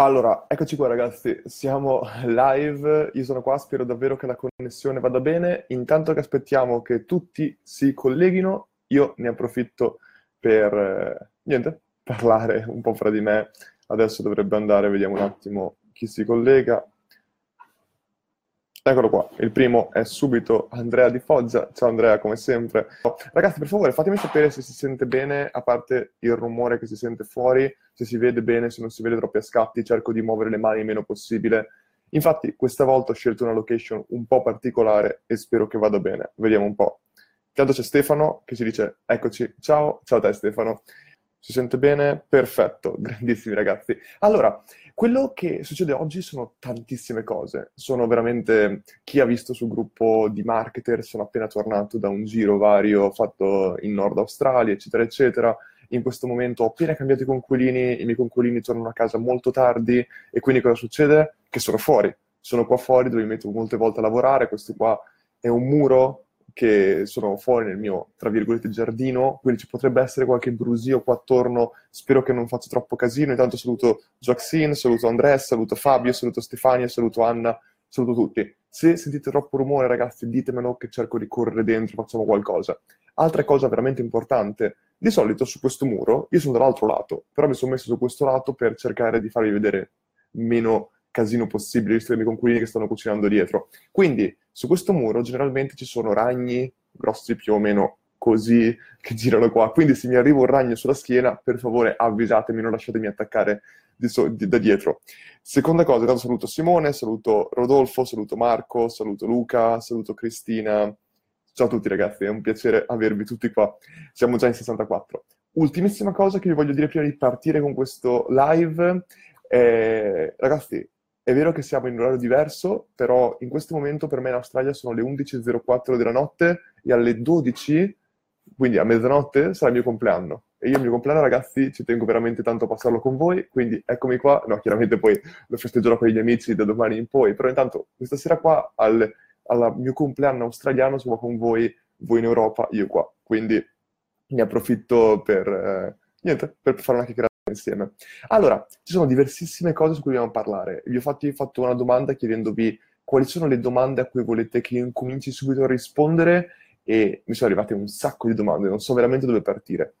Allora, eccoci qua ragazzi, siamo live, io sono qua, spero davvero che la connessione vada bene. Intanto che aspettiamo che tutti si colleghino, io ne approfitto per, eh, niente, parlare un po' fra di me. Adesso dovrebbe andare, vediamo un attimo chi si collega. Eccolo qua, il primo è subito Andrea Di Foggia. Ciao Andrea, come sempre. Ragazzi, per favore, fatemi sapere se si sente bene, a parte il rumore che si sente fuori, se si vede bene, se non si vede troppi a scatti, cerco di muovere le mani il meno possibile. Infatti, questa volta ho scelto una location un po' particolare e spero che vada bene. Vediamo un po'. Intanto c'è Stefano che ci dice, eccoci, ciao, ciao a te Stefano. Si sente bene? Perfetto, grandissimi ragazzi. Allora, quello che succede oggi sono tantissime cose. Sono veramente chi ha visto sul gruppo di marketer, sono appena tornato da un giro vario fatto in Nord Australia, eccetera, eccetera. In questo momento ho appena cambiato i conquilini, i miei conquilini tornano a casa molto tardi e quindi cosa succede? Che sono fuori. Sono qua fuori dove mi metto molte volte a lavorare. Questo qua è un muro che sono fuori nel mio, tra virgolette, giardino, quindi ci potrebbe essere qualche brusio qua attorno, spero che non faccia troppo casino. Intanto saluto Joaquin, saluto Andres, saluto Fabio, saluto Stefania, saluto Anna, saluto tutti. Se sentite troppo rumore, ragazzi, ditemelo che cerco di correre dentro, facciamo qualcosa. Altra cosa veramente importante, di solito su questo muro, io sono dall'altro lato, però mi sono messo su questo lato per cercare di farvi vedere meno casino possibile, visto i miei conquilini che stanno cucinando dietro. Quindi, su questo muro generalmente ci sono ragni grossi più o meno così che girano qua. Quindi se mi arriva un ragno sulla schiena, per favore avvisatemi, non lasciatemi attaccare di so- di- da dietro. Seconda cosa, intanto saluto Simone, saluto Rodolfo, saluto Marco, saluto Luca, saluto Cristina. Ciao a tutti ragazzi, è un piacere avervi tutti qua. Siamo già in 64. Ultimissima cosa che vi voglio dire prima di partire con questo live. Eh, ragazzi, è vero che siamo in un orario diverso, però in questo momento per me in Australia sono le 11.04 della notte e alle 12, quindi a mezzanotte, sarà il mio compleanno. E io il mio compleanno, ragazzi, ci tengo veramente tanto a passarlo con voi, quindi eccomi qua. No, chiaramente poi lo festeggerò con gli amici da domani in poi, però intanto questa sera qua al, mio compleanno australiano sono con voi, voi in Europa, io qua. Quindi ne approfitto per, eh, niente, per fare una chiacchierata insieme. Allora, ci sono diversissime cose su cui dobbiamo parlare. Vi ho fatto, vi ho fatto una domanda chiedendovi quali sono le domande a cui volete che io incominci subito a rispondere e mi sono arrivate un sacco di domande, non so veramente dove partire.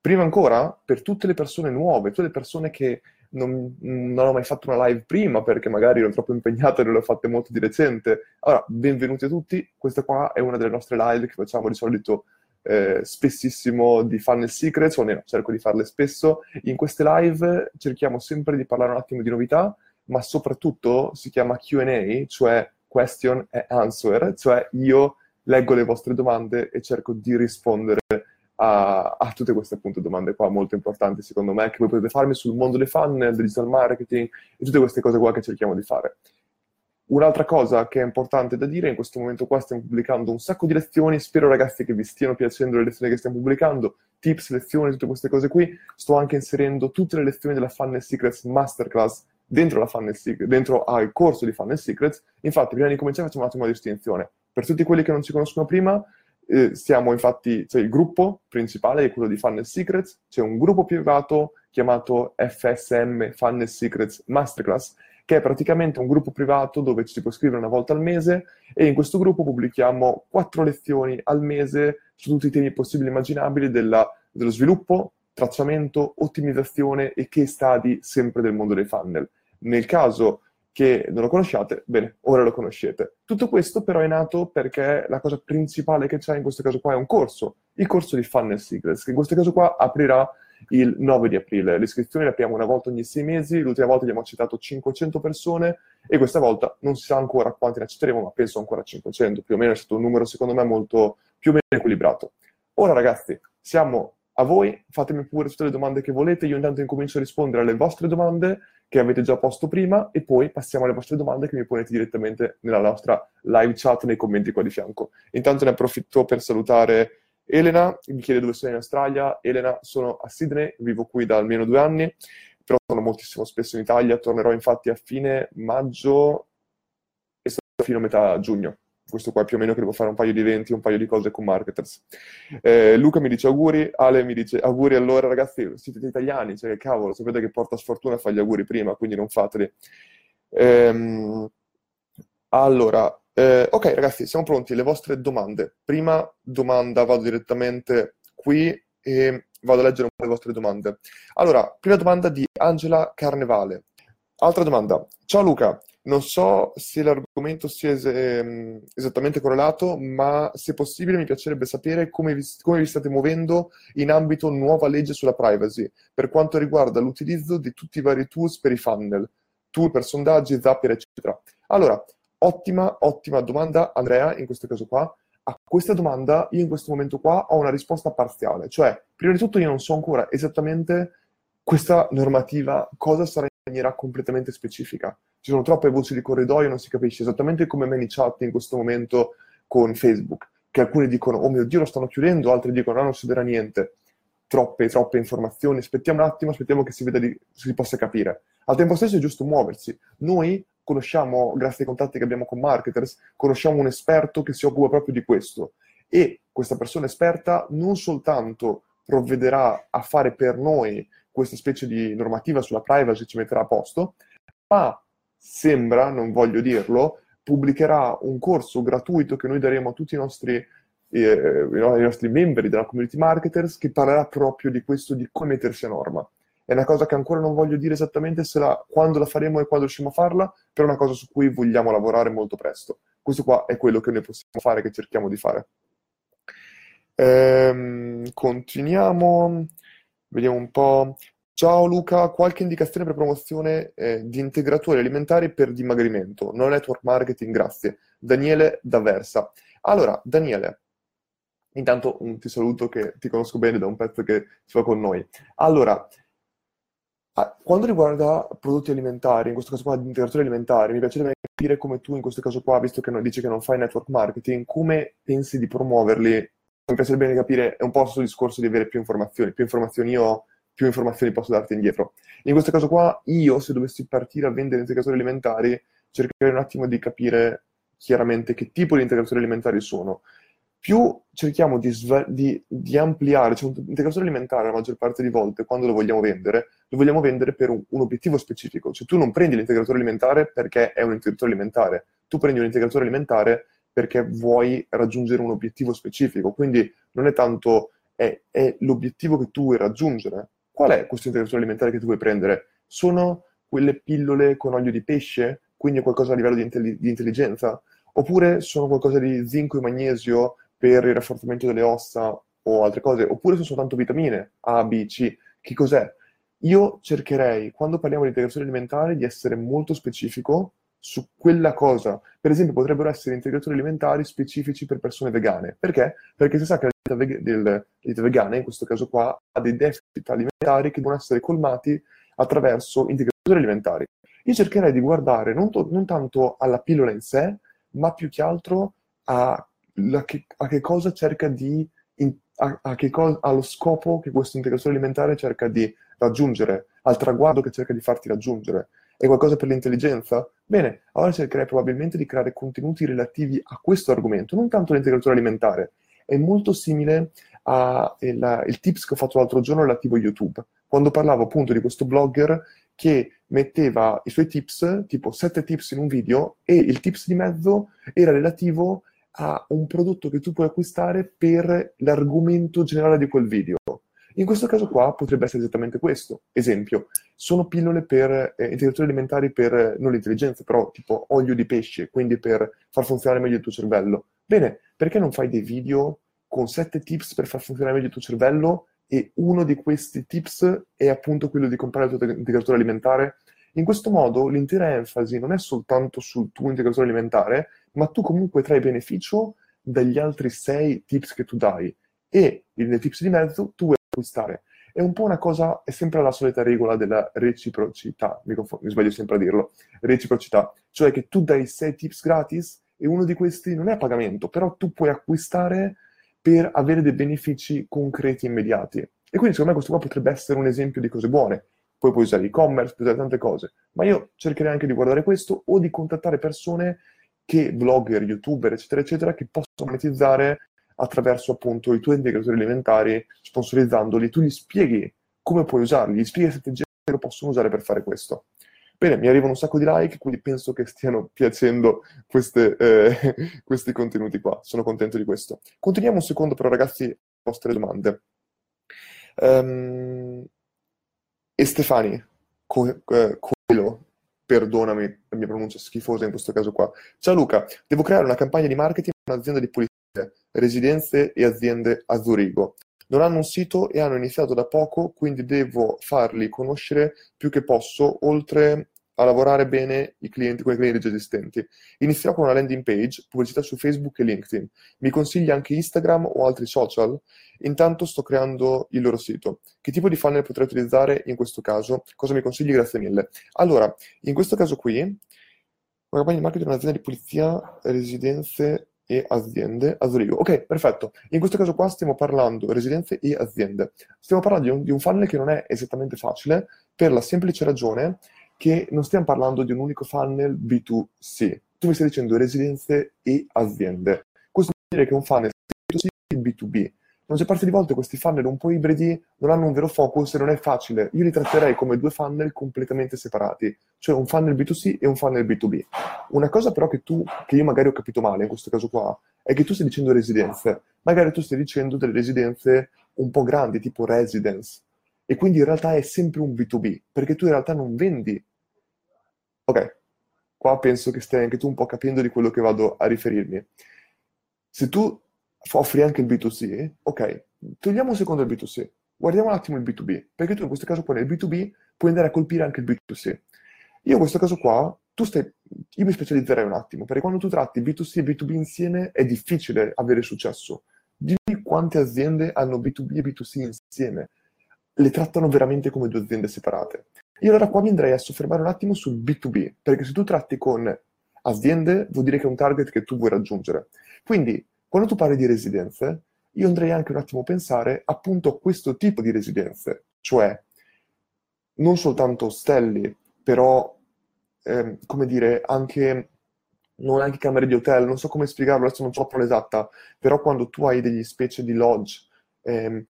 Prima ancora, per tutte le persone nuove, tutte le persone che non, non ho mai fatto una live prima perché magari ero troppo impegnato e non le ho fatte molto di recente. Allora, benvenuti a tutti. Questa qua è una delle nostre live che facciamo di solito eh, spessissimo di Funnel Secrets, o almeno cerco di farle spesso. In queste live cerchiamo sempre di parlare un attimo di novità, ma soprattutto si chiama QA, cioè question and answer, cioè io leggo le vostre domande e cerco di rispondere a, a, tutte queste appunto domande qua molto importanti secondo me che voi potete farmi sul mondo dei funnel, digital marketing e tutte queste cose qua che cerchiamo di fare. Un'altra cosa che è importante da dire, in questo momento qua stiamo pubblicando un sacco di lezioni, spero ragazzi che vi stiano piacendo le lezioni che stiamo pubblicando, tips, lezioni, tutte queste cose qui. Sto anche inserendo tutte le lezioni della Funnel Secrets Masterclass dentro, Secrets, dentro al corso di Funnel Secrets. Infatti, prima di cominciare facciamo un attimo una distinzione. Per tutti quelli che non ci conoscono prima, eh, stiamo infatti, c'è il gruppo principale, è quello di Funnel Secrets, c'è un gruppo privato chiamato FSM Funnel Secrets Masterclass, che è praticamente un gruppo privato dove ci si può iscrivere una volta al mese e in questo gruppo pubblichiamo quattro lezioni al mese su tutti i temi possibili e immaginabili della, dello sviluppo, tracciamento, ottimizzazione e case study sempre del mondo dei funnel. Nel caso che non lo conosciate, bene, ora lo conoscete. Tutto questo però è nato perché la cosa principale che c'è in questo caso qua è un corso, il corso di Funnel Secrets, che in questo caso qua aprirà il 9 di aprile. Le iscrizioni le apriamo una volta ogni sei mesi, l'ultima volta abbiamo accettato 500 persone e questa volta non si sa ancora quanti ne accetteremo, ma penso ancora 500, più o meno è stato un numero secondo me molto più o meno equilibrato. Ora ragazzi, siamo a voi, fatemi pure tutte le domande che volete, io intanto incomincio a rispondere alle vostre domande che avete già posto prima e poi passiamo alle vostre domande che mi ponete direttamente nella nostra live chat nei commenti qua di fianco. Intanto ne approfitto per salutare Elena mi chiede dove sono in Australia. Elena, sono a Sydney, vivo qui da almeno due anni, però sono moltissimo spesso in Italia. Tornerò infatti a fine maggio e fino a metà giugno. questo qua più o meno che devo fare un paio di eventi, un paio di cose con marketers. Eh, Luca mi dice auguri, Ale mi dice auguri allora ragazzi, siete italiani, cioè cavolo, sapete che porta sfortuna fare gli auguri prima, quindi non fateli. Ehm, allora, eh, ok ragazzi, siamo pronti, le vostre domande. Prima domanda, vado direttamente qui e vado a leggere un po' le vostre domande. Allora, prima domanda di Angela Carnevale. Altra domanda. Ciao Luca, non so se l'argomento sia es- ehm, esattamente correlato, ma se possibile mi piacerebbe sapere come vi, come vi state muovendo in ambito nuova legge sulla privacy per quanto riguarda l'utilizzo di tutti i vari tools per i funnel, tool per sondaggi, Zapier, eccetera. Allora, ottima, ottima domanda, Andrea, in questo caso qua. A questa domanda io in questo momento qua ho una risposta parziale, cioè, prima di tutto io non so ancora esattamente questa normativa cosa sarà in maniera completamente specifica. Ci sono troppe voci di corridoio, non si capisce esattamente come ManyChat in questo momento con Facebook, che alcuni dicono, oh mio Dio, lo stanno chiudendo, altri dicono, no, non succederà niente. Troppe, troppe informazioni, aspettiamo un attimo, aspettiamo che si veda di, si possa capire. Al tempo stesso è giusto muoversi. Noi conosciamo, grazie ai contatti che abbiamo con marketers, conosciamo un esperto che si occupa proprio di questo. E questa persona esperta non soltanto provvederà a fare per noi questa specie di normativa sulla privacy ci metterà a posto, ma sembra, non voglio dirlo, pubblicherà un corso gratuito che noi daremo a tutti i nostri, eh, i nostri membri della community marketers che parlerà proprio di questo, di come mettersi a norma. È una cosa che ancora non voglio dire esattamente la, quando la faremo e quando riusciremo a farla, però è una cosa su cui vogliamo lavorare molto presto. Questo qua è quello che noi possiamo fare, che cerchiamo di fare. Ehm, continuiamo. Vediamo un po'. Ciao Luca, qualche indicazione per promozione eh, di integratori alimentari per dimagrimento, non network marketing, grazie. Daniele D'Aversa. Allora, Daniele, intanto ti saluto che ti conosco bene da un pezzo che si fa con noi. Allora, quando riguarda prodotti alimentari, in questo caso qua di integratori alimentari, mi piacerebbe capire come tu in questo caso qua, visto che dici che non fai network marketing, come pensi di promuoverli? Mi piacerebbe capire, è un po' questo discorso di avere più informazioni. Più informazioni io ho, più informazioni posso darti indietro. In questo caso qua, io se dovessi partire a vendere integratori alimentari, cercherei un attimo di capire chiaramente che tipo di integratori alimentari sono. Più cerchiamo di, di, di ampliare, cioè un integratore alimentare la maggior parte di volte, quando lo vogliamo vendere, lo vogliamo vendere per un, un obiettivo specifico. Cioè tu non prendi l'integratore alimentare perché è un integratore alimentare, tu prendi un integratore alimentare perché vuoi raggiungere un obiettivo specifico. Quindi non è tanto, è, è l'obiettivo che tu vuoi raggiungere. Qual è questo integratore alimentare che tu vuoi prendere? Sono quelle pillole con olio di pesce, quindi qualcosa a livello di, intelli- di intelligenza? Oppure sono qualcosa di zinco e magnesio per il rafforzamento delle ossa o altre cose? Oppure sono soltanto vitamine A, B, C? Che cos'è? Io cercherei, quando parliamo di integrazione alimentare, di essere molto specifico su quella cosa. Per esempio, potrebbero essere integratori alimentari specifici per persone vegane. Perché? Perché si sa che la dieta, veg- del, dieta vegana, in questo caso qua, ha dei deficit alimentari che devono essere colmati attraverso integratori alimentari. Io cercherei di guardare non, to- non tanto alla pillola in sé, ma più che altro a, che, a che, cosa cerca di, in, a, a che cosa, allo scopo che questo integratore alimentare cerca di raggiungere, al traguardo che cerca di farti raggiungere. È qualcosa per l'intelligenza? Bene, allora cercherei probabilmente di creare contenuti relativi a questo argomento, non tanto l'integratore alimentare. È molto simile al tips che ho fatto l'altro giorno relativo a YouTube, quando parlavo appunto di questo blogger che metteva i suoi tips, tipo 7 tips in un video, e il tips di mezzo era relativo a un prodotto che tu puoi acquistare per l'argomento generale di quel video. In questo caso qua potrebbe essere esattamente questo. Esempio, sono pillole per eh, integratori alimentari per, eh, non l'intelligenza, però tipo olio di pesce, quindi per far funzionare meglio il tuo cervello. Bene, perché non fai dei video con sette tips per far funzionare meglio il tuo cervello e uno di questi tips è appunto quello di comprare il tuo integratore alimentare? In questo modo l'intera enfasi non è soltanto sul tuo integratore alimentare, ma tu comunque trai beneficio dagli altri sei tips che tu dai e nei tips di mezzo tu vuoi acquistare. È un po' una cosa, è sempre la solita regola della reciprocità, mi, conf- mi sbaglio sempre a dirlo, reciprocità, cioè che tu dai 6 tips gratis e uno di questi non è a pagamento, però tu puoi acquistare per avere dei benefici concreti e immediati. E quindi secondo me questo qua potrebbe essere un esempio di cose buone. Poi puoi usare e-commerce, puoi usare tante cose, ma io cercherei anche di guardare questo o di contattare persone che blogger, youtuber, eccetera, eccetera, che possono monetizzare attraverso appunto i tuoi integratori alimentari, sponsorizzandoli, tu gli spieghi come puoi usarli, gli spieghi strategie che lo possono usare per fare questo. Bene, mi arrivano un sacco di like, quindi penso che stiano piacendo queste, eh, questi contenuti qua. Sono contento di questo. Continuiamo un secondo però ragazzi, le vostre domande. Um, e Stefani, Co- eh, Coelho, perdonami la mia pronuncia schifosa in questo caso qua. Ciao Luca, devo creare una campagna di marketing per un'azienda di pulizia, residenze e aziende a Zurigo. Non hanno un sito e hanno iniziato da poco, quindi devo farli conoscere più che posso, oltre a lavorare bene i clienti con i clienti già esistenti. Inizierò con una landing page, pubblicità su Facebook e LinkedIn. Mi consigli anche Instagram o altri social? Intanto sto creando il loro sito. Che tipo di funnel potrei utilizzare in questo caso? Cosa mi consigli? Grazie mille. Allora, in questo caso qui, una campagna di marketing un'azienda di pulizia, residenze e aziende a Zurigo. Ok, perfetto. In questo caso qua stiamo parlando residenze e aziende. Stiamo parlando di un, di un funnel che non è esattamente facile per la semplice ragione che non stiamo parlando di un unico funnel B2C. Tu mi stai dicendo residenze e aziende. Questo vuol dire che un funnel B2C e B2B. La maggior parte di volte questi funnel un po' ibridi non hanno un vero focus e non è facile. Io li tratterei come due funnel completamente separati, cioè un funnel B2C e un funnel B2B. Una cosa però che tu, che io magari ho capito male in questo caso qua, è che tu stai dicendo residenze. Magari tu stai dicendo delle residenze un po' grandi, tipo residence. E quindi in realtà è sempre un B2B, perché tu in realtà non vendi. Ok, qua penso che stai anche tu un po' capendo di quello che vado a riferirmi. Se tu offri anche il B2C, ok, togliamo un secondo il B2C, guardiamo un attimo il B2B, perché tu in questo caso poi nel B2B puoi andare a colpire anche il B2C. Io in questo caso qua, tu stai, io mi specializzerei un attimo, perché quando tu tratti B2C e B2B insieme è difficile avere successo. Dimmi quante aziende hanno B2B e B2C insieme le trattano veramente come due aziende separate. Io allora qua mi andrei a soffermare un attimo sul B2B, perché se tu tratti con aziende vuol dire che è un target che tu vuoi raggiungere. Quindi, quando tu parli di residenze, io andrei anche un attimo a pensare appunto a questo tipo di residenze, cioè non soltanto ostelli, però, eh, come dire, anche, non anche camere di hotel, non so come spiegarlo, adesso non ho la parola esatta, però quando tu hai degli specie di lodge, eh,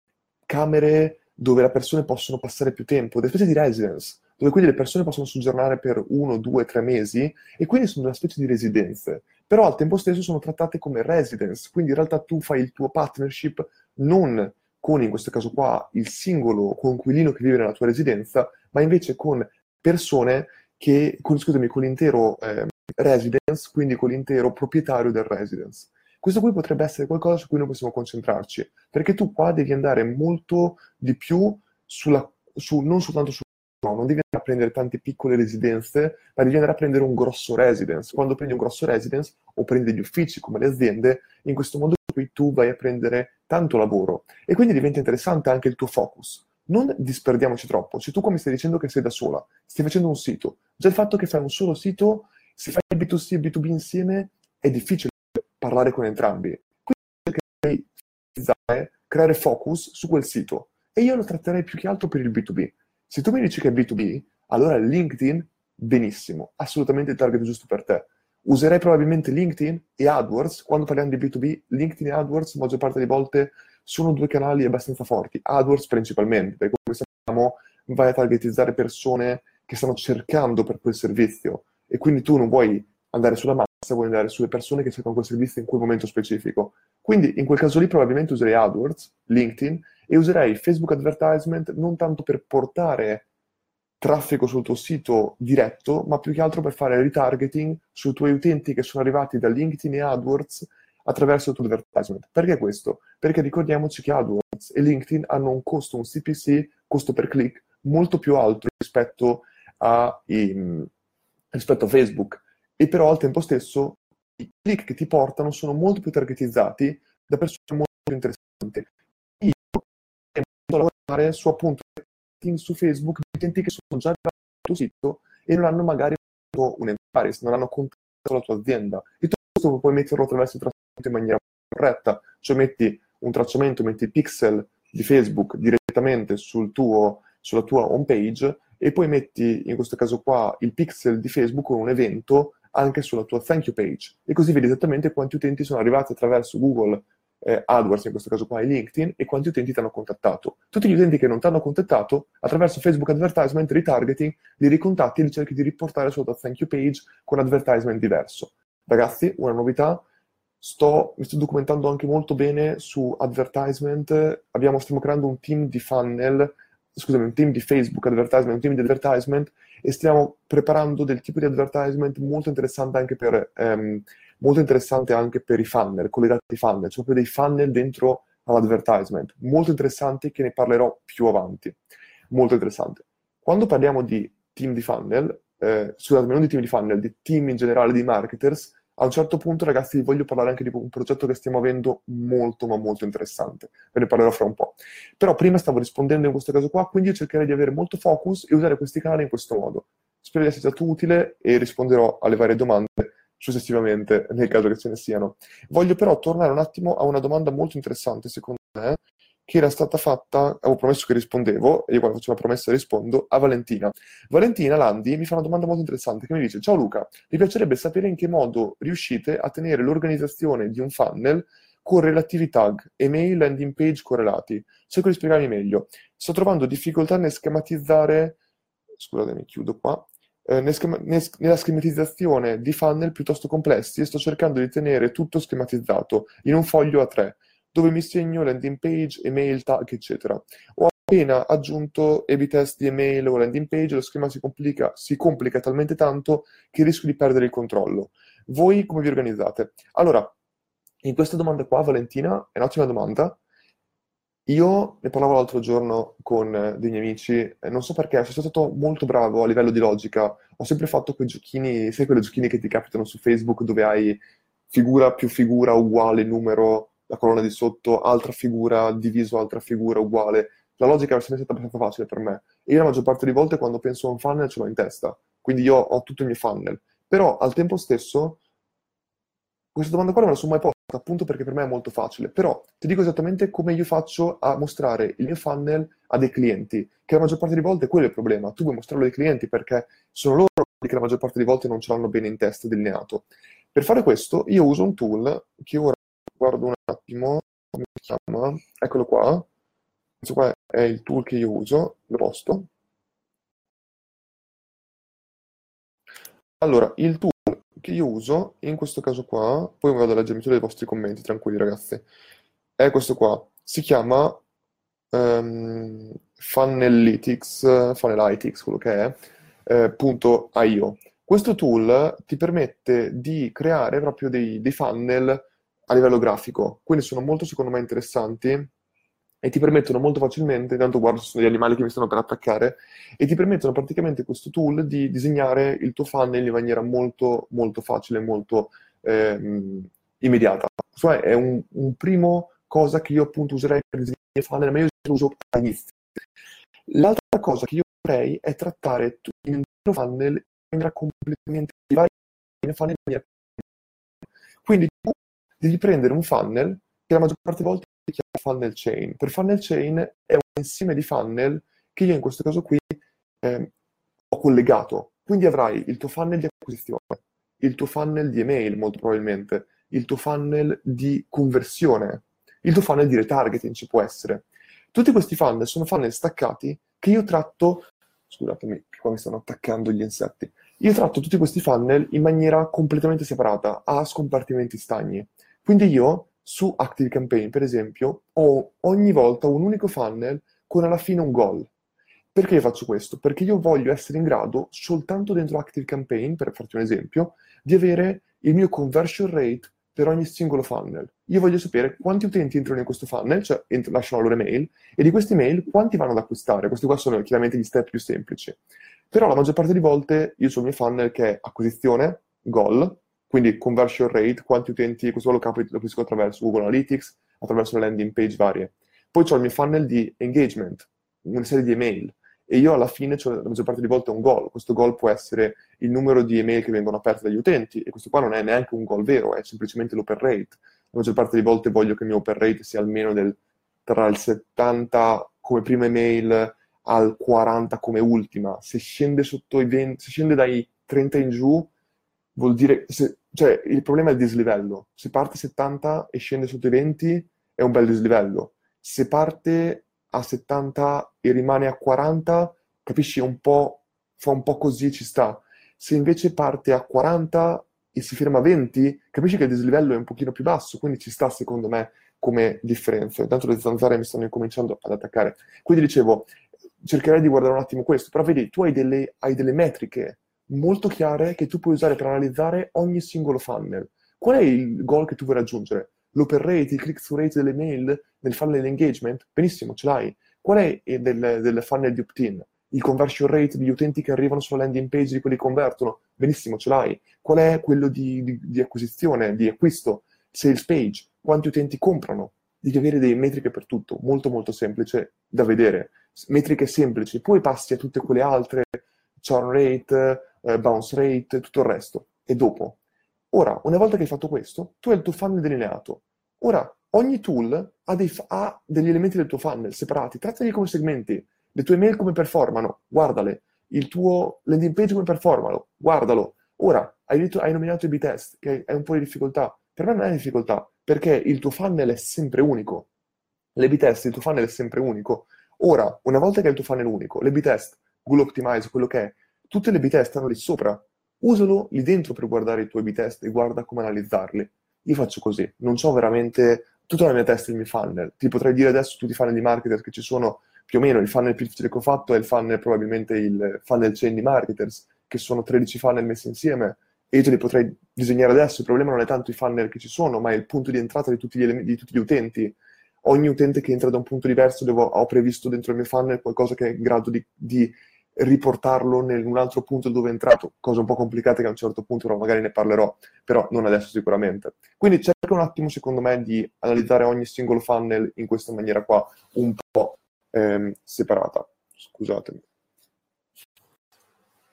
camere dove le persone possono passare più tempo, delle specie di residence, dove quindi le persone possono soggiornare per uno, due, tre mesi e quindi sono una specie di residenze. Però al tempo stesso sono trattate come residence, quindi in realtà tu fai il tuo partnership non con, in questo caso qua, il singolo coinquilino che vive nella tua residenza, ma invece con persone che, con, scusami, con l'intero eh, residence, quindi con l'intero proprietario del residence. Questo qui potrebbe essere qualcosa su cui noi possiamo concentrarci, perché tu qua devi andare molto di più sulla, su, non soltanto su No, non devi andare a prendere tante piccole residenze, ma devi andare a prendere un grosso residence. Quando prendi un grosso residence o prendi gli uffici come le aziende, in questo modo qui tu vai a prendere tanto lavoro e quindi diventa interessante anche il tuo focus. Non disperdiamoci troppo. Se tu qua mi stai dicendo che sei da sola, stai facendo un sito, già il fatto che fai un solo sito, se fai B2C e B2B insieme, è difficile parlare con entrambi. Quindi devi creare focus su quel sito. E io lo tratterei più che altro per il B2B. Se tu mi dici che è B2B, allora LinkedIn, benissimo, assolutamente il target giusto per te. Userei probabilmente LinkedIn e AdWords. Quando parliamo di B2B, LinkedIn e AdWords, la maggior parte delle volte, sono due canali abbastanza forti. AdWords principalmente, perché come sappiamo vai a targetizzare persone che stanno cercando per quel servizio e quindi tu non vuoi andare sulla massa, vuoi andare sulle persone che cercano quel servizio in quel momento specifico. Quindi in quel caso lì probabilmente userei AdWords, LinkedIn e userei Facebook Advertisement non tanto per portare traffico sul tuo sito diretto, ma più che altro per fare retargeting sui tuoi utenti che sono arrivati da LinkedIn e AdWords attraverso il tuo advertisement. Perché questo? Perché ricordiamoci che AdWords e LinkedIn hanno un costo, un CPC, costo per click, molto più alto rispetto a, i, rispetto a Facebook e però al tempo stesso i click che ti portano sono molto più targetizzati da persone molto più interessanti. Io devo lavorare su appunto su Facebook di utenti che sono già arrivati al tuo sito e non hanno magari un enterprise, non hanno contattato la tua azienda. E tu questo puoi metterlo attraverso il tracciamento in maniera corretta, cioè metti un tracciamento, metti pixel di Facebook direttamente sul tuo, sulla tua home page e poi metti in questo caso qua il pixel di Facebook con un evento anche sulla tua thank you page e così vedi esattamente quanti utenti sono arrivati attraverso Google eh, AdWords, in questo caso qua è LinkedIn, e quanti utenti ti hanno contattato. Tutti gli utenti che non ti hanno contattato, attraverso Facebook Advertisement, retargeting, li ricontatti e li cerchi di riportare sulla tua thank you page con advertisement diverso. Ragazzi, una novità, sto, mi sto documentando anche molto bene su advertisement, abbiamo, stiamo creando un team di funnel, scusami, un team di Facebook advertisement, un team di advertisement e stiamo preparando del tipo di advertisement molto interessante anche per, ehm, molto interessante anche per i funnel, collegati ai funnel, cioè proprio dei funnel dentro all'advertisement, molto interessanti che ne parlerò più avanti, molto interessante. Quando parliamo di team di funnel, eh, scusatemi, non di team di funnel, di team in generale di marketers, a un certo punto, ragazzi, vi voglio parlare anche di un progetto che stiamo avendo molto, ma molto interessante. Ve ne parlerò fra un po'. Però prima stavo rispondendo in questo caso qua, quindi io cercherei di avere molto focus e usare questi canali in questo modo. Spero di essere stato utile e risponderò alle varie domande successivamente, nel caso che ce ne siano. Voglio però tornare un attimo a una domanda molto interessante, secondo me, che era stata fatta, avevo promesso che rispondevo, e io quando faccio una promessa rispondo, a Valentina. Valentina Landi mi fa una domanda molto interessante che mi dice, ciao Luca, mi piacerebbe sapere in che modo riuscite a tenere l'organizzazione di un funnel con relativi tag, email, landing page correlati. Cerco di spiegarmi meglio. Sto trovando difficoltà nel schematizzare, scusatemi, chiudo qua, eh, nella schematizzazione di funnel piuttosto complessi e sto cercando di tenere tutto schematizzato in un foglio A3 dove mi segno landing page, email, tag, eccetera. Ho appena aggiunto A-B test di email o landing page, lo schema si complica, si complica talmente tanto che rischio di perdere il controllo. Voi come vi organizzate? Allora, in questa domanda qua, Valentina, è un'ottima domanda. Io ne parlavo l'altro giorno con eh, dei miei amici, non so perché, sono stato molto bravo a livello di logica. Ho sempre fatto quei giochini, sai quelle giochini che ti capitano su Facebook dove hai figura più figura uguale numero la colonna di sotto, altra figura, diviso altra figura, uguale. La logica è sempre stata abbastanza facile per me. E io la maggior parte delle volte quando penso a un funnel ce l'ho in testa. Quindi io ho tutto il mio funnel. Però al tempo stesso, questa domanda qua non me la sono mai posta, appunto perché per me è molto facile. Però ti dico esattamente come io faccio a mostrare il mio funnel a dei clienti, che la maggior parte delle volte quello è il problema. Tu vuoi mostrarlo ai clienti perché sono loro che la maggior parte delle volte non ce l'hanno bene in testa delineato. Per fare questo io uso un tool che ora guardo un attimo, come si chiama? Eccolo qua. Questo qua è il tool che io uso, lo posto. Allora, il tool che io uso, in questo caso qua, poi vado a leggermi tutti i vostri commenti, tranquilli ragazzi, è questo qua. Si chiama um, Funnelytics, Funnelytics, quello che è, eh, punto .io. Questo tool ti permette di creare proprio dei, dei funnel a livello grafico. Quindi sono molto, secondo me, interessanti e ti permettono molto facilmente, intanto guardo se sono gli animali che mi stanno per attaccare, e ti permettono praticamente questo tool di disegnare il tuo funnel in maniera molto, molto facile, molto eh, immediata. Cioè è un, un, primo cosa che io appunto userei per disegnare il funnel, ma io lo uso all'inizio. L'altra cosa che io farei è trattare il mio funnel in maniera completamente diversa, quindi tu devi prendere un funnel che la maggior parte delle volte si chiama funnel chain. Per funnel chain è un insieme di funnel che io in questo caso qui eh, ho collegato. Quindi avrai il tuo funnel di acquisizione, il tuo funnel di email molto probabilmente, il tuo funnel di conversione, il tuo funnel di retargeting ci può essere. Tutti questi funnel sono funnel staccati che io tratto, scusatemi, qua mi stanno attaccando gli insetti, io tratto tutti questi funnel in maniera completamente separata, a scompartimenti stagni. Quindi io su ActiveCampaign, per esempio, ho ogni volta un unico funnel con alla fine un goal. Perché faccio questo? Perché io voglio essere in grado, soltanto dentro ActiveCampaign, per farti un esempio, di avere il mio conversion rate per ogni singolo funnel. Io voglio sapere quanti utenti entrano in questo funnel, cioè lasciano la loro email, e di questi email quanti vanno ad acquistare. Questi qua sono chiaramente gli step più semplici. Però la maggior parte di volte io ho il mio funnel che è acquisizione, goal, quindi conversion rate, quanti utenti, questo lo capisco attraverso Google Analytics, attraverso le landing page varie. Poi ho il mio funnel di engagement, una serie di email, e io alla fine ho la maggior parte di volte un goal. Questo goal può essere il numero di email che vengono aperte dagli utenti, e questo qua non è neanche un goal vero, è semplicemente l'open rate. La maggior parte di volte voglio che il mio open rate sia almeno del, tra il 70 come prima email al 40 come ultima. Se scende, sotto i 20, se scende dai 30 in giù, vuol dire, se, cioè il problema è il dislivello. Se parte a 70 e scende sotto i 20 è un bel dislivello. Se parte a 70 e rimane a 40, capisci, un po', fa un po' così, ci sta. Se invece parte a 40 e si ferma a 20, capisci che il dislivello è un pochino più basso, quindi ci sta secondo me come differenza. Intanto le zanzare mi stanno incominciando ad attaccare. Quindi dicevo, cercherei di guardare un attimo questo, però vedi, tu hai delle, hai delle metriche molto chiare che tu puoi usare per analizzare ogni singolo funnel. Qual è il goal che tu vuoi raggiungere? L'open rate, il click-through rate delle mail nel funnel engagement? Benissimo, ce l'hai. Qual è del, del funnel di opt-in? Il conversion rate degli utenti che arrivano sulla landing page di quelli che convertono? Benissimo, ce l'hai. Qual è quello di, di, di acquisizione, di acquisto? Sales page? Quanti utenti comprano? Devi avere delle metriche per tutto, molto molto semplice da vedere. Metriche semplici, poi passi a tutte quelle altre, churn rate, eh, bounce rate, tutto il resto. E dopo. Ora, una volta che hai fatto questo, tu hai il tuo funnel delineato. Ora, ogni tool ha, dei, ha degli elementi del tuo funnel separati, trattali come segmenti. Le tue mail come performano, guardale. Il tuo landing page come performano, guardalo. Ora, hai, detto, hai nominato i B-test, che è un po' di difficoltà. Per me non è difficoltà, perché il tuo funnel è sempre unico. Le B-test, il tuo funnel è sempre unico. Ora, una volta che hai il tuo funnel unico, le B-test, Google Optimize, quello che è, tutte le B-test stanno lì sopra. Usalo lì dentro per guardare i tuoi B-test e guarda come analizzarli. Io faccio così, non so veramente tutta la mia testa il mio funnel. Ti potrei dire adesso tutti i funnel di marketer che ci sono, più o meno il funnel più difficile che ho fatto è il funnel, probabilmente il funnel chain di marketers, che sono 13 funnel messi insieme e io te li potrei disegnare adesso. Il problema non è tanto i funnel che ci sono, ma è il punto di entrata di tutti gli, ele- di tutti gli utenti. Ogni utente che entra da un punto diverso, devo, ho previsto dentro il mio funnel qualcosa che è in grado di, di riportarlo in un altro punto dove è entrato, cosa un po' complicata che a un certo punto però magari ne parlerò, però non adesso sicuramente. Quindi cerca un attimo, secondo me, di analizzare ogni singolo funnel in questa maniera qua, un po' ehm, separata. Scusatemi.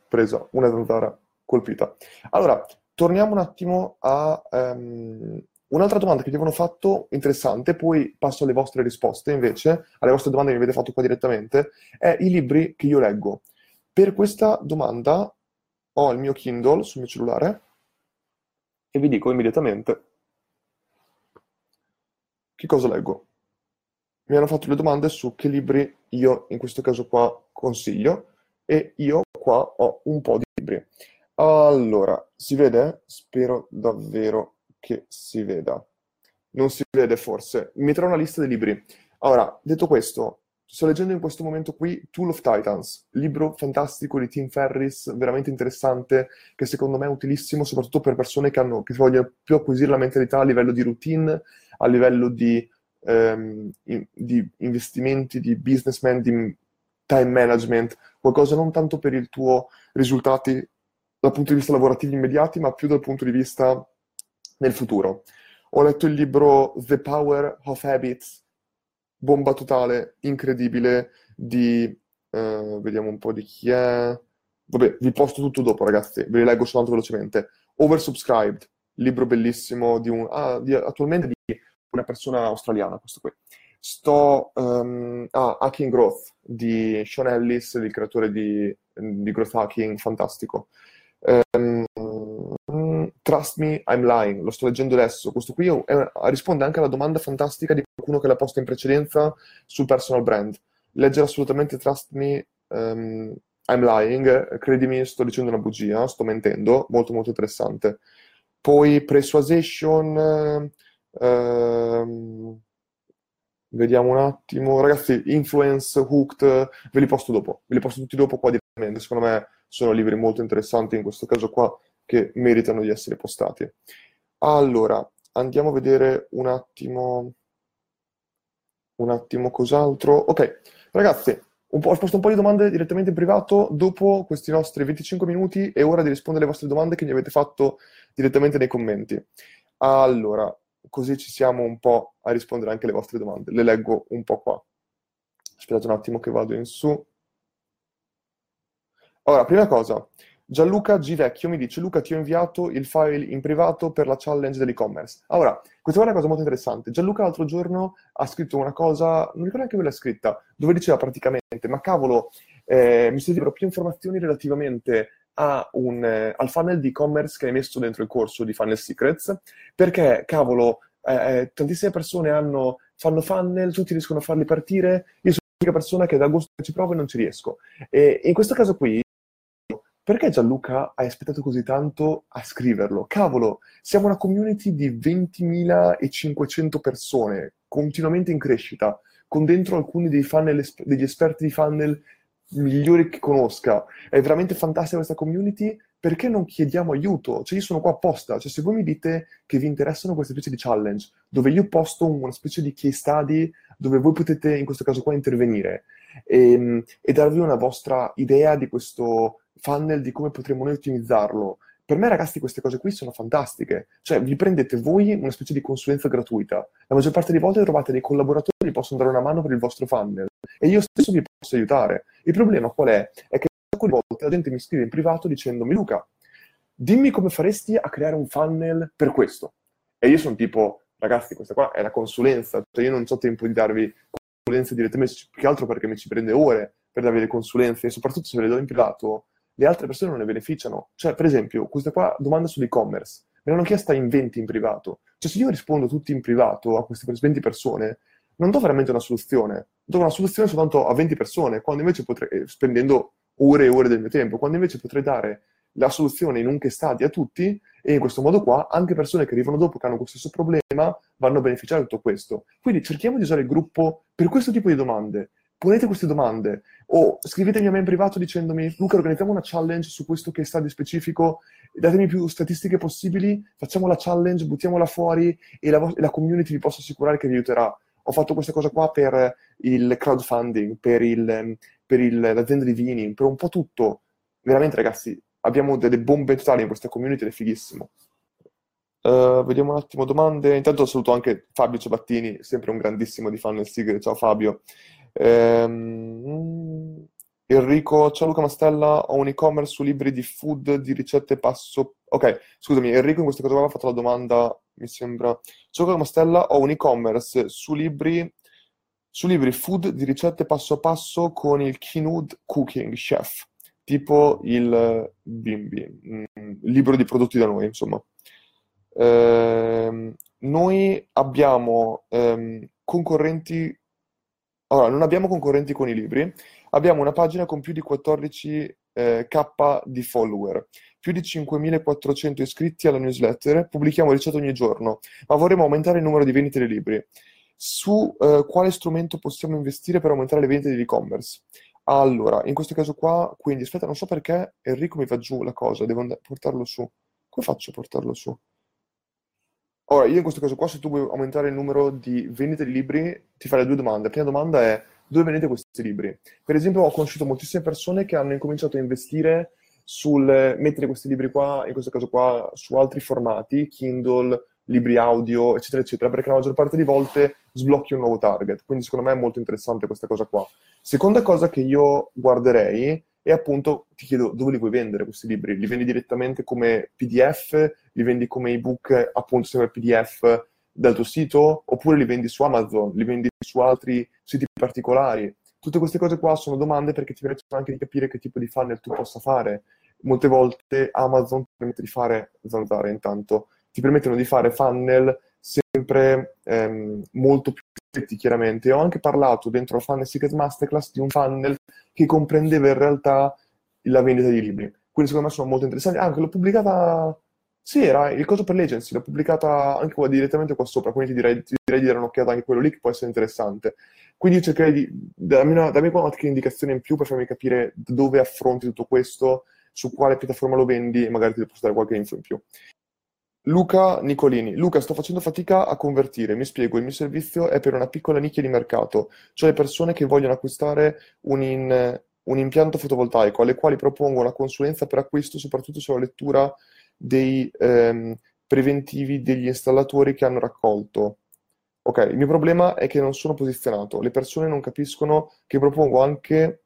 Presa una zanzara colpita. Allora, torniamo un attimo a um, un'altra domanda che vi avevano fatto, interessante, poi passo alle vostre risposte invece, alle vostre domande che mi avete fatto qua direttamente, è i libri che io leggo. Per questa domanda ho il mio Kindle sul mio cellulare e vi dico immediatamente che cosa leggo. Mi hanno fatto le domande su che libri io in questo caso qua consiglio e io qua ho un po' di libri. Allora, si vede? Spero davvero che si veda. Non si vede forse. Metterò una lista dei libri. Allora, detto questo, Sto leggendo in questo momento qui Tool of Titans, libro fantastico di Tim Ferris, veramente interessante, che secondo me è utilissimo soprattutto per persone che, hanno, che vogliono più acquisire la mentalità a livello di routine, a livello di, ehm, in, di investimenti, di businessman, di time management, qualcosa non tanto per i tuoi risultati dal punto di vista lavorativo immediati, ma più dal punto di vista nel futuro. Ho letto il libro The Power of Habits bomba totale, incredibile, di... Eh, vediamo un po' di chi è... Vabbè, vi posto tutto dopo, ragazzi, ve li leggo soltanto velocemente. Oversubscribed, libro bellissimo di un... Ah, di, attualmente di una persona australiana, questo qui. Sto... Um, ah, Hacking Growth, di Sean Ellis, il creatore di, di Growth Hacking, fantastico. Um, Trust Me, I'm Lying, lo sto leggendo adesso. Questo qui è, risponde anche alla domanda fantastica di qualcuno che l'ha posta in precedenza sul personal brand. Leggere assolutamente Trust Me, um, I'm Lying, credimi, sto dicendo una bugia, sto mentendo, molto molto interessante. Poi Persuasion, um, vediamo un attimo, ragazzi, Influence, Hooked, ve li posto dopo, ve li posto tutti dopo qua direttamente, secondo me sono libri molto interessanti in questo caso qua che meritano di essere postati. Allora, andiamo a vedere un attimo, un attimo cos'altro. Ok, ragazzi, un ho posto un po' di domande direttamente in privato. Dopo questi nostri 25 minuti è ora di rispondere alle vostre domande che mi avete fatto direttamente nei commenti. Allora, così ci siamo un po' a rispondere anche alle vostre domande. Le leggo un po' qua. Aspettate un attimo che vado in su. Allora, prima cosa, Gianluca G. Vecchio mi dice: Luca, ti ho inviato il file in privato per la challenge dell'e-commerce. Allora, questa è una cosa molto interessante. Gianluca l'altro giorno ha scritto una cosa, non ricordo neanche dove l'ha scritta, dove diceva praticamente: Ma cavolo, eh, mi servirebbero più informazioni relativamente un, eh, al funnel di e-commerce che hai messo dentro il corso di Funnel Secrets, perché, cavolo, eh, eh tantissime persone hanno, fanno funnel, tutti riescono a farli partire, io sono l'unica persona che da agosto ci provo e non ci riesco. E in questo caso qui, perché Gianluca hai aspettato così tanto a scriverlo? Cavolo, siamo una community di 20.500 persone, continuamente in crescita, con dentro alcuni dei funnel, degli esperti di funnel migliori che conosca. È veramente fantastica questa community. Perché non chiediamo aiuto? Cioè, io sono qua apposta. Cioè, se voi mi dite che vi interessano queste specie di challenge, dove io posto una specie di case study, dove voi potete, in questo caso qua, intervenire e, ehm, e darvi una vostra idea di questo funnel, di come potremmo noi ottimizzarlo. Per me, ragazzi, queste cose qui sono fantastiche. Cioè, vi prendete voi una specie di consulenza gratuita. La maggior parte delle volte trovate dei collaboratori che possono dare una mano per il vostro funnel. E io stesso vi posso aiutare. Il problema qual è? È che alcune volte la gente mi scrive in privato dicendomi Luca, dimmi come faresti a creare un funnel per questo. E io sono tipo, ragazzi, questa qua è la consulenza. Cioè, io non ho tempo di darvi consulenze direttamente, più che altro perché mi ci prende ore per darvi le consulenze e soprattutto se ve le do in privato le altre persone non ne beneficiano. Cioè, per esempio, questa qua domanda sull'e-commerce, me l'hanno chiesta in 20 in privato. Cioè, se io rispondo tutti in privato a queste 20 persone, non do veramente una soluzione. Do una soluzione soltanto a 20 persone, quando invece potrei, eh, spendendo ore e ore del mio tempo, quando invece potrei dare la soluzione in un che stadi a tutti e in questo modo qua anche persone che arrivano dopo che hanno questo stesso problema vanno a beneficiare di tutto questo. Quindi cerchiamo di usare il gruppo per questo tipo di domande ponete queste domande o scrivetemi a me in privato dicendomi Luca organizziamo una challenge su questo che study specifico, datemi più statistiche possibili, facciamo la challenge, buttiamola fuori e la, la community vi posso assicurare che vi aiuterà. Ho fatto questa cosa qua per il crowdfunding, per, il, per il, l'azienda di vini, per un po' tutto. Veramente ragazzi, abbiamo delle bombe totali in questa community ed è fighissimo. Uh, vediamo un attimo domande. Intanto saluto anche Fabio Ciabattini, sempre un grandissimo di Funnel Secret. Ciao Fabio. Ehm, Enrico, ciao Luca Mastella, ho un e-commerce su libri di food, di ricette passo... Ok, scusami, Enrico in questo caso aveva fatto la domanda, mi sembra... Ciao Luca Mastella, ho un e-commerce su libri, su libri food di ricette passo a passo con il Keynote Cooking Chef, tipo il Bimbi, mm, libro di prodotti da noi, insomma. Eh, noi abbiamo ehm, concorrenti allora, non abbiamo concorrenti con i libri, abbiamo una pagina con più di 14k eh, di follower, più di 5.400 iscritti alla newsletter, pubblichiamo ricette ogni giorno, ma vorremmo aumentare il numero di vendite dei libri. Su eh, quale strumento possiamo investire per aumentare le vendite di e-commerce? Allora, in questo caso qua, quindi aspetta, non so perché Enrico mi va giù la cosa, devo and- portarlo su. Come faccio a portarlo su? Ora, io in questo caso qua, se tu vuoi aumentare il numero di vendite di libri, ti farei due domande. La prima domanda è dove vendete questi libri? Per esempio, ho conosciuto moltissime persone che hanno incominciato a investire sul mettere questi libri qua, in questo caso qua, su altri formati, Kindle, libri audio, eccetera, eccetera, perché la maggior parte di volte sblocchi un nuovo target. Quindi secondo me è molto interessante questa cosa qua. Seconda cosa che io guarderei e appunto ti chiedo dove li vuoi vendere questi libri? Li vendi direttamente come PDF? Li vendi come ebook, appunto, sempre PDF dal tuo sito? Oppure li vendi su Amazon? Li vendi su altri siti particolari? Tutte queste cose qua sono domande perché ti permettono anche di capire che tipo di funnel tu possa fare. Molte volte Amazon ti permette di fare, zanzare intanto, ti permettono di fare funnel sempre ehm, molto più chiaramente. Ho anche parlato dentro la Funnel Secret Masterclass di un funnel che comprendeva in realtà la vendita di libri. Quindi secondo me sono molto interessanti. Ah, anche l'ho pubblicata... Sì, era il coso per l'agency, l'ho pubblicata anche qua direttamente qua sopra, quindi ti direi, ti direi di dare un'occhiata anche a quello lì che può essere interessante. Quindi io cercherei di... dammi, una, dammi qualche indicazione in più per farmi capire dove affronti tutto questo, su quale piattaforma lo vendi e magari ti posso dare qualche info in più. Luca Nicolini. Luca, sto facendo fatica a convertire. Mi spiego, il mio servizio è per una piccola nicchia di mercato, cioè persone che vogliono acquistare un, in, un impianto fotovoltaico, alle quali propongo una consulenza per acquisto, soprattutto sulla lettura dei ehm, preventivi degli installatori che hanno raccolto. Ok, il mio problema è che non sono posizionato. Le persone non capiscono che propongo anche...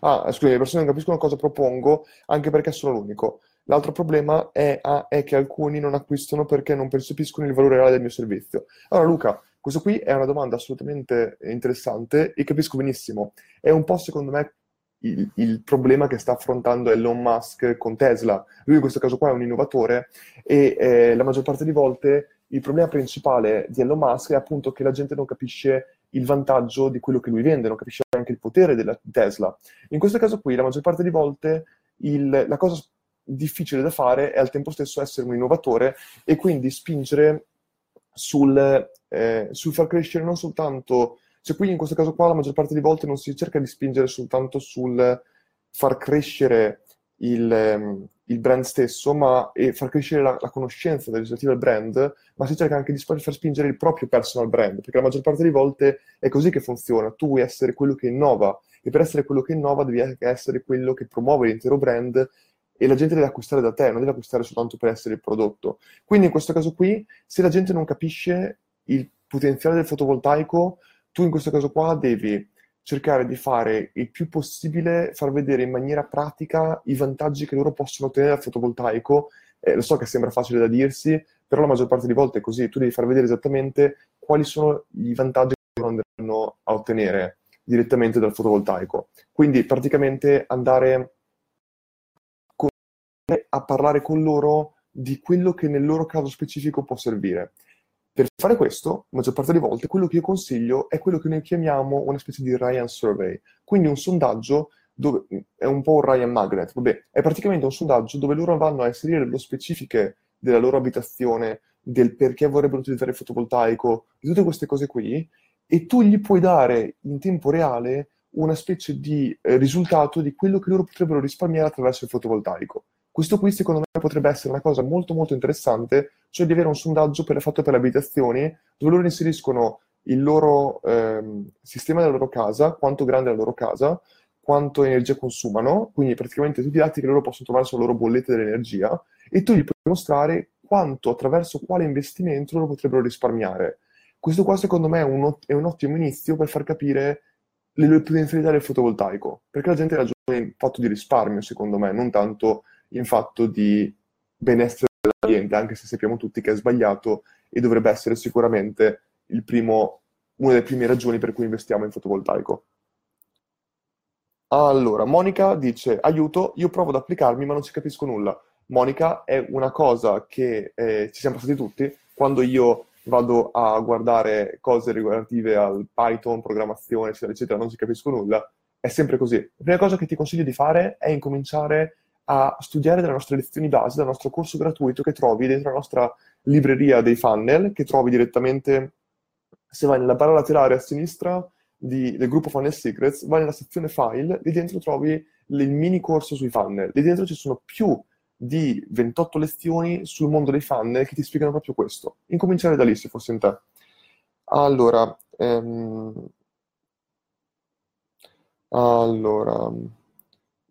Ah, scusi, le persone non capiscono cosa propongo anche perché sono l'unico. L'altro problema è, ah, è, che alcuni non acquistano perché non percepiscono il valore reale del mio servizio. Allora, Luca, questo qui è una domanda assolutamente interessante e capisco benissimo. È un po', secondo me, il, il, problema che sta affrontando Elon Musk con Tesla. Lui in questo caso qua è un innovatore e eh, la maggior parte delle volte il problema principale di Elon Musk è appunto che la gente non capisce il vantaggio di quello che lui vende, non capisce anche il potere della Tesla. In questo caso qui, la maggior parte delle volte, il, la cosa difficile da fare è al tempo stesso essere un innovatore e quindi spingere sul, eh, sul far crescere non soltanto, cioè quindi in questo caso qua la maggior parte delle volte non si cerca di spingere soltanto sul far crescere il, ehm, il brand stesso, ma e far crescere la, la conoscenza del risultati del brand, ma si cerca anche di far spingere il proprio personal brand, perché la maggior parte delle volte è così che funziona. Tu vuoi essere quello che innova e per essere quello che innova devi essere quello che promuove l'intero brand e la gente deve acquistare da te, non deve acquistare soltanto per essere il prodotto. Quindi in questo caso qui, se la gente non capisce il potenziale del fotovoltaico, tu in questo caso qua devi cercare di fare il più possibile, far vedere in maniera pratica i vantaggi che loro possono ottenere dal fotovoltaico. Eh, lo so che sembra facile da dirsi, però la maggior parte delle volte è così. Tu devi far vedere esattamente quali sono i vantaggi che loro andranno a ottenere direttamente dal fotovoltaico. Quindi praticamente andare a parlare con loro di quello che nel loro caso specifico può servire. Per fare questo, la maggior parte delle volte, quello che io consiglio è quello che noi chiamiamo una specie di Ryan Survey, quindi un sondaggio dove è un po' un Ryan Magnet, vabbè, è praticamente un sondaggio dove loro vanno a inserire le specifiche della loro abitazione, del perché vorrebbero utilizzare il fotovoltaico, di tutte queste cose qui, e tu gli puoi dare in tempo reale una specie di eh, risultato di quello che loro potrebbero risparmiare attraverso il fotovoltaico. Questo qui secondo me potrebbe essere una cosa molto molto interessante, cioè di avere un sondaggio per, fatto per le abitazioni dove loro inseriscono il loro ehm, sistema della loro casa, quanto grande è la loro casa, quanto energia consumano, quindi praticamente tutti i dati che loro possono trovare sulla loro bollette dell'energia e tu gli puoi mostrare quanto, attraverso quale investimento loro potrebbero risparmiare. Questo qua secondo me è un, è un ottimo inizio per far capire le potenzialità del fotovoltaico, perché la gente ragiona in fatto di risparmio, secondo me, non tanto in fatto di benessere dell'ambiente, anche se sappiamo tutti che è sbagliato e dovrebbe essere sicuramente primo, una delle prime ragioni per cui investiamo in fotovoltaico. Allora, Monica dice, aiuto, io provo ad applicarmi ma non ci capisco nulla. Monica, è una cosa che eh, ci siamo passati tutti. Quando io vado a guardare cose relative al Python, programmazione, eccetera, eccetera, non ci capisco nulla, è sempre così. La prima cosa che ti consiglio di fare è incominciare a studiare delle nostre lezioni base, dal nostro corso gratuito che trovi dentro la nostra libreria dei funnel, che trovi direttamente, se vai nella barra laterale a sinistra di, del gruppo Funnel Secrets, vai nella sezione file, lì dentro trovi il mini corso sui funnel. Lì dentro ci sono più di 28 lezioni sul mondo dei funnel che ti spiegano proprio questo. Incominciare da lì, se fosse in te. Allora, ehm, allora...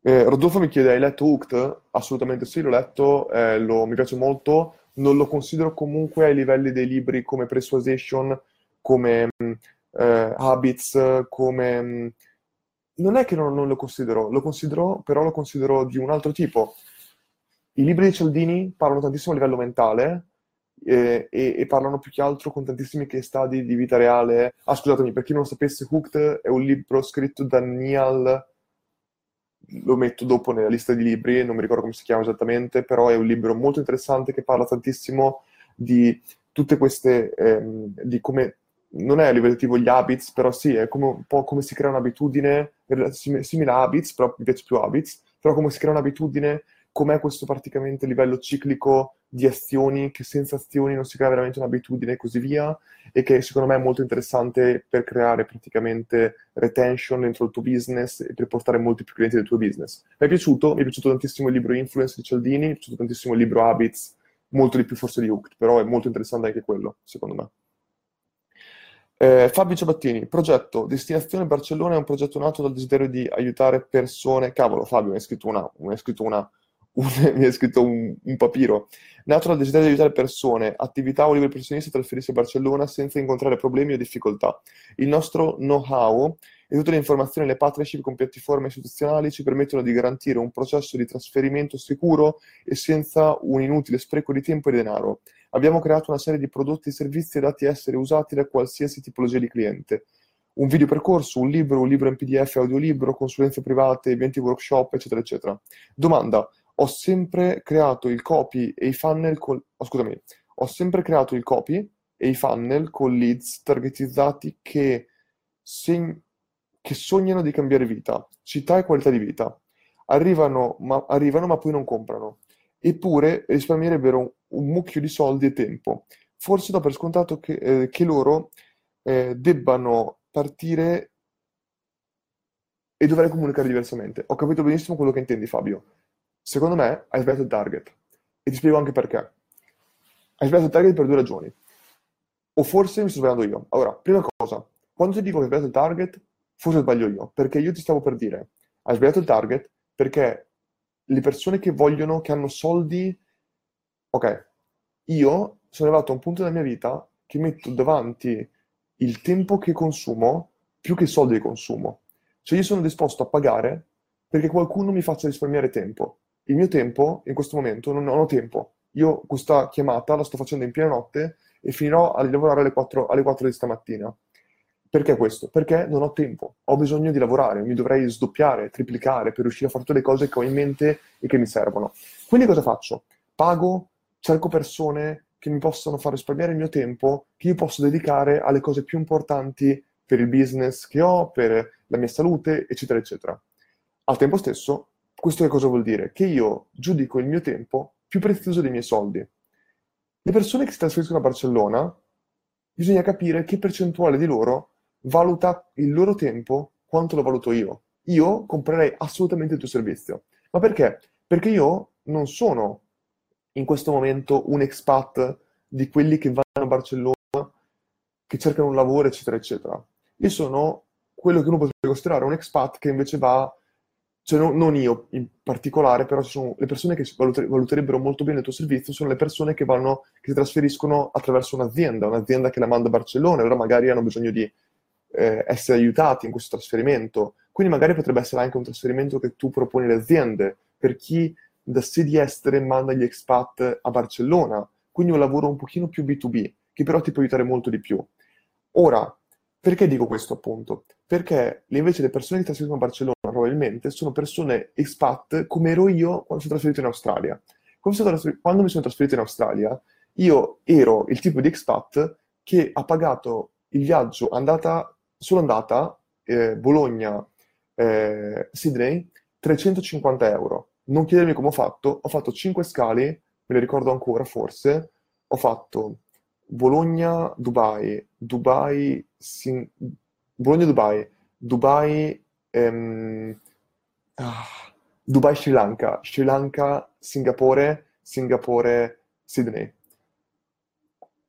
Eh, Rodolfo mi chiede, hai letto Hooked? Assolutamente sì, l'ho letto, eh, lo, mi piace molto, non lo considero comunque ai livelli dei libri come Persuasion, come mm, eh, Habits, come... Mm, non è che non, non, lo considero, lo considero, però lo considero di un altro tipo. I libri di Cialdini parlano tantissimo a livello mentale eh, e, e, parlano più che altro con tantissimi case study di vita reale. Ah, scusatemi, per chi non lo sapesse, Hooked è un libro scritto da Neal lo metto dopo nella lista di libri, non mi ricordo come si chiama esattamente, però è un libro molto interessante che parla tantissimo di tutte queste, ehm, di come, non è a livello tipo gli habits, però sì, è come, un po' come si crea un'abitudine, simile a habits, però mi piace più habits, però come si crea un'abitudine, com'è questo praticamente livello ciclico di azioni, che senza azioni non si crea veramente un'abitudine e così via, e che secondo me è molto interessante per creare praticamente retention dentro il tuo business e per portare molti più clienti del tuo business. Mi è piaciuto, mi è piaciuto tantissimo il libro Influence di Cialdini, mi è piaciuto tantissimo il libro Habits, molto di più forse di Hooked, però è molto interessante anche quello, secondo me. Eh, Fabio Ciabattini, progetto Destinazione Barcellona è un progetto nato dal desiderio di aiutare persone. Cavolo, Fabio, mi hai scritto una, mi hai scritto una un, mi ha scritto un, un, papiro. Nato dal desiderio di aiutare persone, attività o liberi professionisti a trasferirsi a Barcellona senza incontrare problemi o difficoltà. Il nostro know-how e tutte le informazioni e le partnership con piattaforme istituzionali ci permettono di garantire un processo di trasferimento sicuro e senza un inutile spreco di tempo e denaro. Abbiamo creato una serie di prodotti e servizi adatti a essere usati da qualsiasi tipologia di cliente. un video percorso, un libro, un libro in PDF, audiolibro, consulenze private, eventi workshop, eccetera, eccetera. Domanda, ho sempre creato il copy e i funnel con... Oh, scusami, ho sempre creato il copy e i funnel con leads targetizzati che, seg... che sognano di cambiare vita, città e qualità di vita. Arrivano ma, arrivano, ma poi non comprano. Eppure risparmierebbero un, un mucchio di soldi e tempo. Forse do per scontato che, eh, che loro eh, debbano partire e dovrei comunicare diversamente. Ho capito benissimo quello che intendi, Fabio. Secondo me hai sbagliato il target. E ti spiego anche perché. Hai sbagliato il target per due ragioni. O forse mi sto sbagliando io. Allora, prima cosa, quando ti dico che hai sbagliato il target, forse sbaglio io. Perché io ti stavo per dire, hai sbagliato il target perché le persone che vogliono, che hanno soldi... Ok, io sono arrivato a un punto della mia vita che metto davanti il tempo che consumo più che i soldi che consumo. Cioè io sono disposto a pagare perché qualcuno mi faccia risparmiare tempo. Il mio tempo, in questo momento, non ho tempo. Io questa chiamata la sto facendo in piena notte e finirò a lavorare alle 4, alle 4 di stamattina. Perché questo? Perché non ho tempo, ho bisogno di lavorare, mi dovrei sdoppiare, triplicare per riuscire a fare tutte le cose che ho in mente e che mi servono. Quindi cosa faccio? Pago, cerco persone, che mi possono far risparmiare il mio tempo, che io posso dedicare alle cose più importanti per il business che ho, per la mia salute, eccetera, eccetera. Al tempo stesso, questo che cosa vuol dire? Che io giudico il mio tempo più prezioso dei miei soldi. Le persone che si trasferiscono a Barcellona, bisogna capire che percentuale di loro valuta il loro tempo quanto lo valuto io. Io comprerei assolutamente il tuo servizio. Ma perché? Perché io non sono in questo momento un expat di quelli che vanno a Barcellona, che cercano un lavoro, eccetera, eccetera. Io sono quello che uno potrebbe considerare un expat che invece va, cioè no, non io in particolare, però sono le persone che valuterebbero molto bene il tuo servizio, sono le persone che vanno, che si trasferiscono attraverso un'azienda, un'azienda che la manda a Barcellona, allora magari hanno bisogno di eh, essere aiutati in questo trasferimento. Quindi magari potrebbe essere anche un trasferimento che tu proponi alle aziende, per chi da sedi estere manda gli expat a Barcellona, quindi un lavoro un pochino più B2B, che però ti può aiutare molto di più. Ora, perché dico questo appunto? Perché invece le persone che trasferiscono a Barcellona probabilmente sono persone expat come ero io quando sono trasferito in Australia. Quando mi sono trasferito in Australia, io ero il tipo di expat che ha pagato il viaggio andata, solo andata eh, Bologna-Sydney eh, 350 euro non chiedermi come ho fatto, ho fatto 5 scale, me le ricordo ancora forse, ho fatto Bologna, Dubai, Dubai, Sin... Bologna, Dubai, ehm... ah, Dubai, Sri Lanka, Sri Lanka, Singapore, Singapore, Sydney.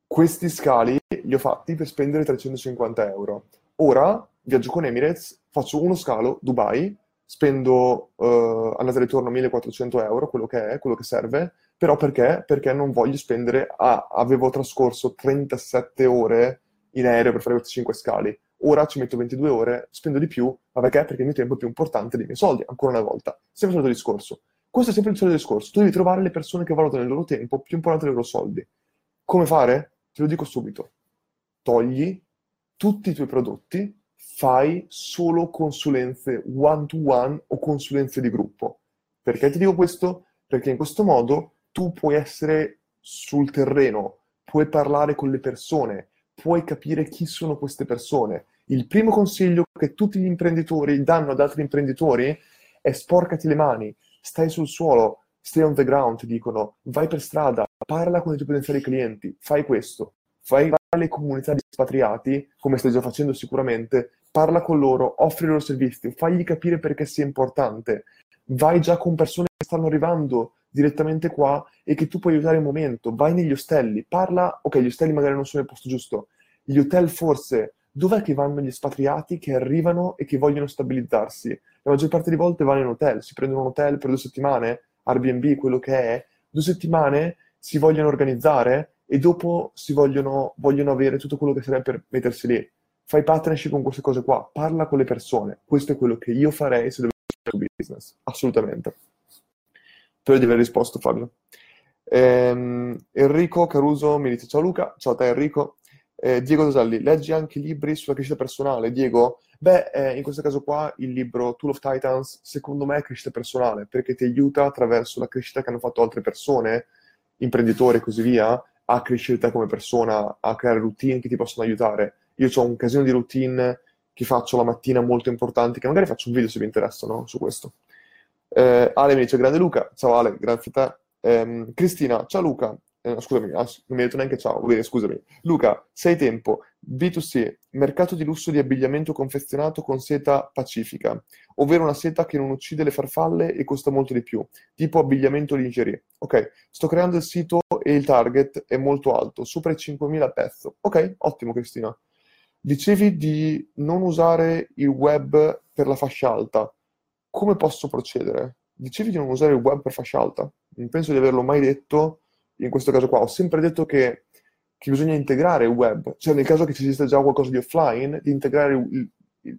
Questi scali li ho fatti per spendere 350 euro. Ora viaggio con Emirates, faccio uno scalo, Dubai, spendo uh, andata e ritorno 1400 euro, quello che è, quello che serve, però perché? Perché non voglio spendere, ah, avevo trascorso 37 ore in aereo per fare questi 5 scali, ora ci metto 22 ore, spendo di più, ma perché? Perché il mio tempo è più importante dei miei soldi, ancora una volta. Sempre il solito discorso. Questo è sempre il solito discorso. Tu devi trovare le persone che valutano il loro tempo più importante dei loro soldi. Come fare? Te lo dico subito. Togli tutti i tuoi prodotti fai solo consulenze one to one o consulenze di gruppo. Perché ti dico questo? Perché in questo modo tu puoi essere sul terreno, puoi parlare con le persone, puoi capire chi sono queste persone. Il primo consiglio che tutti gli imprenditori danno ad altri imprenditori è sporcati le mani, stai sul suolo, stay on the ground, ti dicono, vai per strada, parla con i tuoi potenziali clienti, fai questo, fai le comunità di espatriati, come stai già facendo sicuramente, parla con loro, offri i loro servizi, fagli capire perché sia importante. Vai già con persone che stanno arrivando direttamente qua e che tu puoi aiutare il momento. Vai negli ostelli, parla, ok, gli ostelli magari non sono nel posto giusto. Gli hotel forse, dov'è che vanno gli espatriati che arrivano e che vogliono stabilizzarsi? La maggior parte delle volte vanno in hotel, si prendono un hotel per due settimane, Airbnb, quello che è, due settimane si vogliono organizzare e dopo si vogliono, vogliono avere tutto quello che serve per mettersi lì fai partnership con queste cose qua, parla con le persone. Questo è quello che io farei se dovessi un business, assolutamente. Spero di aver risposto, Fabio. Ehm, Enrico Caruso mi dice ciao Luca, ciao a te Enrico. Eh, Diego Doselli, leggi anche libri sulla crescita personale. Diego, beh, eh, in questo caso qua il libro Tool of Titans, secondo me è crescita personale, perché ti aiuta attraverso la crescita che hanno fatto altre persone, imprenditori e così via, a crescere te come persona, a creare routine che ti possono aiutare. Io ho un casino di routine che faccio la mattina molto importanti, che magari faccio un video se vi interessano su questo. Eh, Ale mi dice, grande Luca, ciao Ale, grazie a te. Eh, Cristina, ciao Luca, eh, scusami, non mi hai detto neanche ciao, bene, scusami. Luca, sei tempo, B2C, mercato di lusso di abbigliamento confezionato con seta pacifica, ovvero una seta che non uccide le farfalle e costa molto di più, tipo abbigliamento lingerie. Ok, sto creando il sito e il target è molto alto, sopra i 5.000 a pezzo. Ok, ottimo Cristina. Dicevi di non usare il web per la fascia alta. Come posso procedere? Dicevi di non usare il web per fascia alta? Non penso di averlo mai detto in questo caso qua. Ho sempre detto che, che bisogna integrare il web, cioè nel caso che ci esista già qualcosa di offline, di integrare il,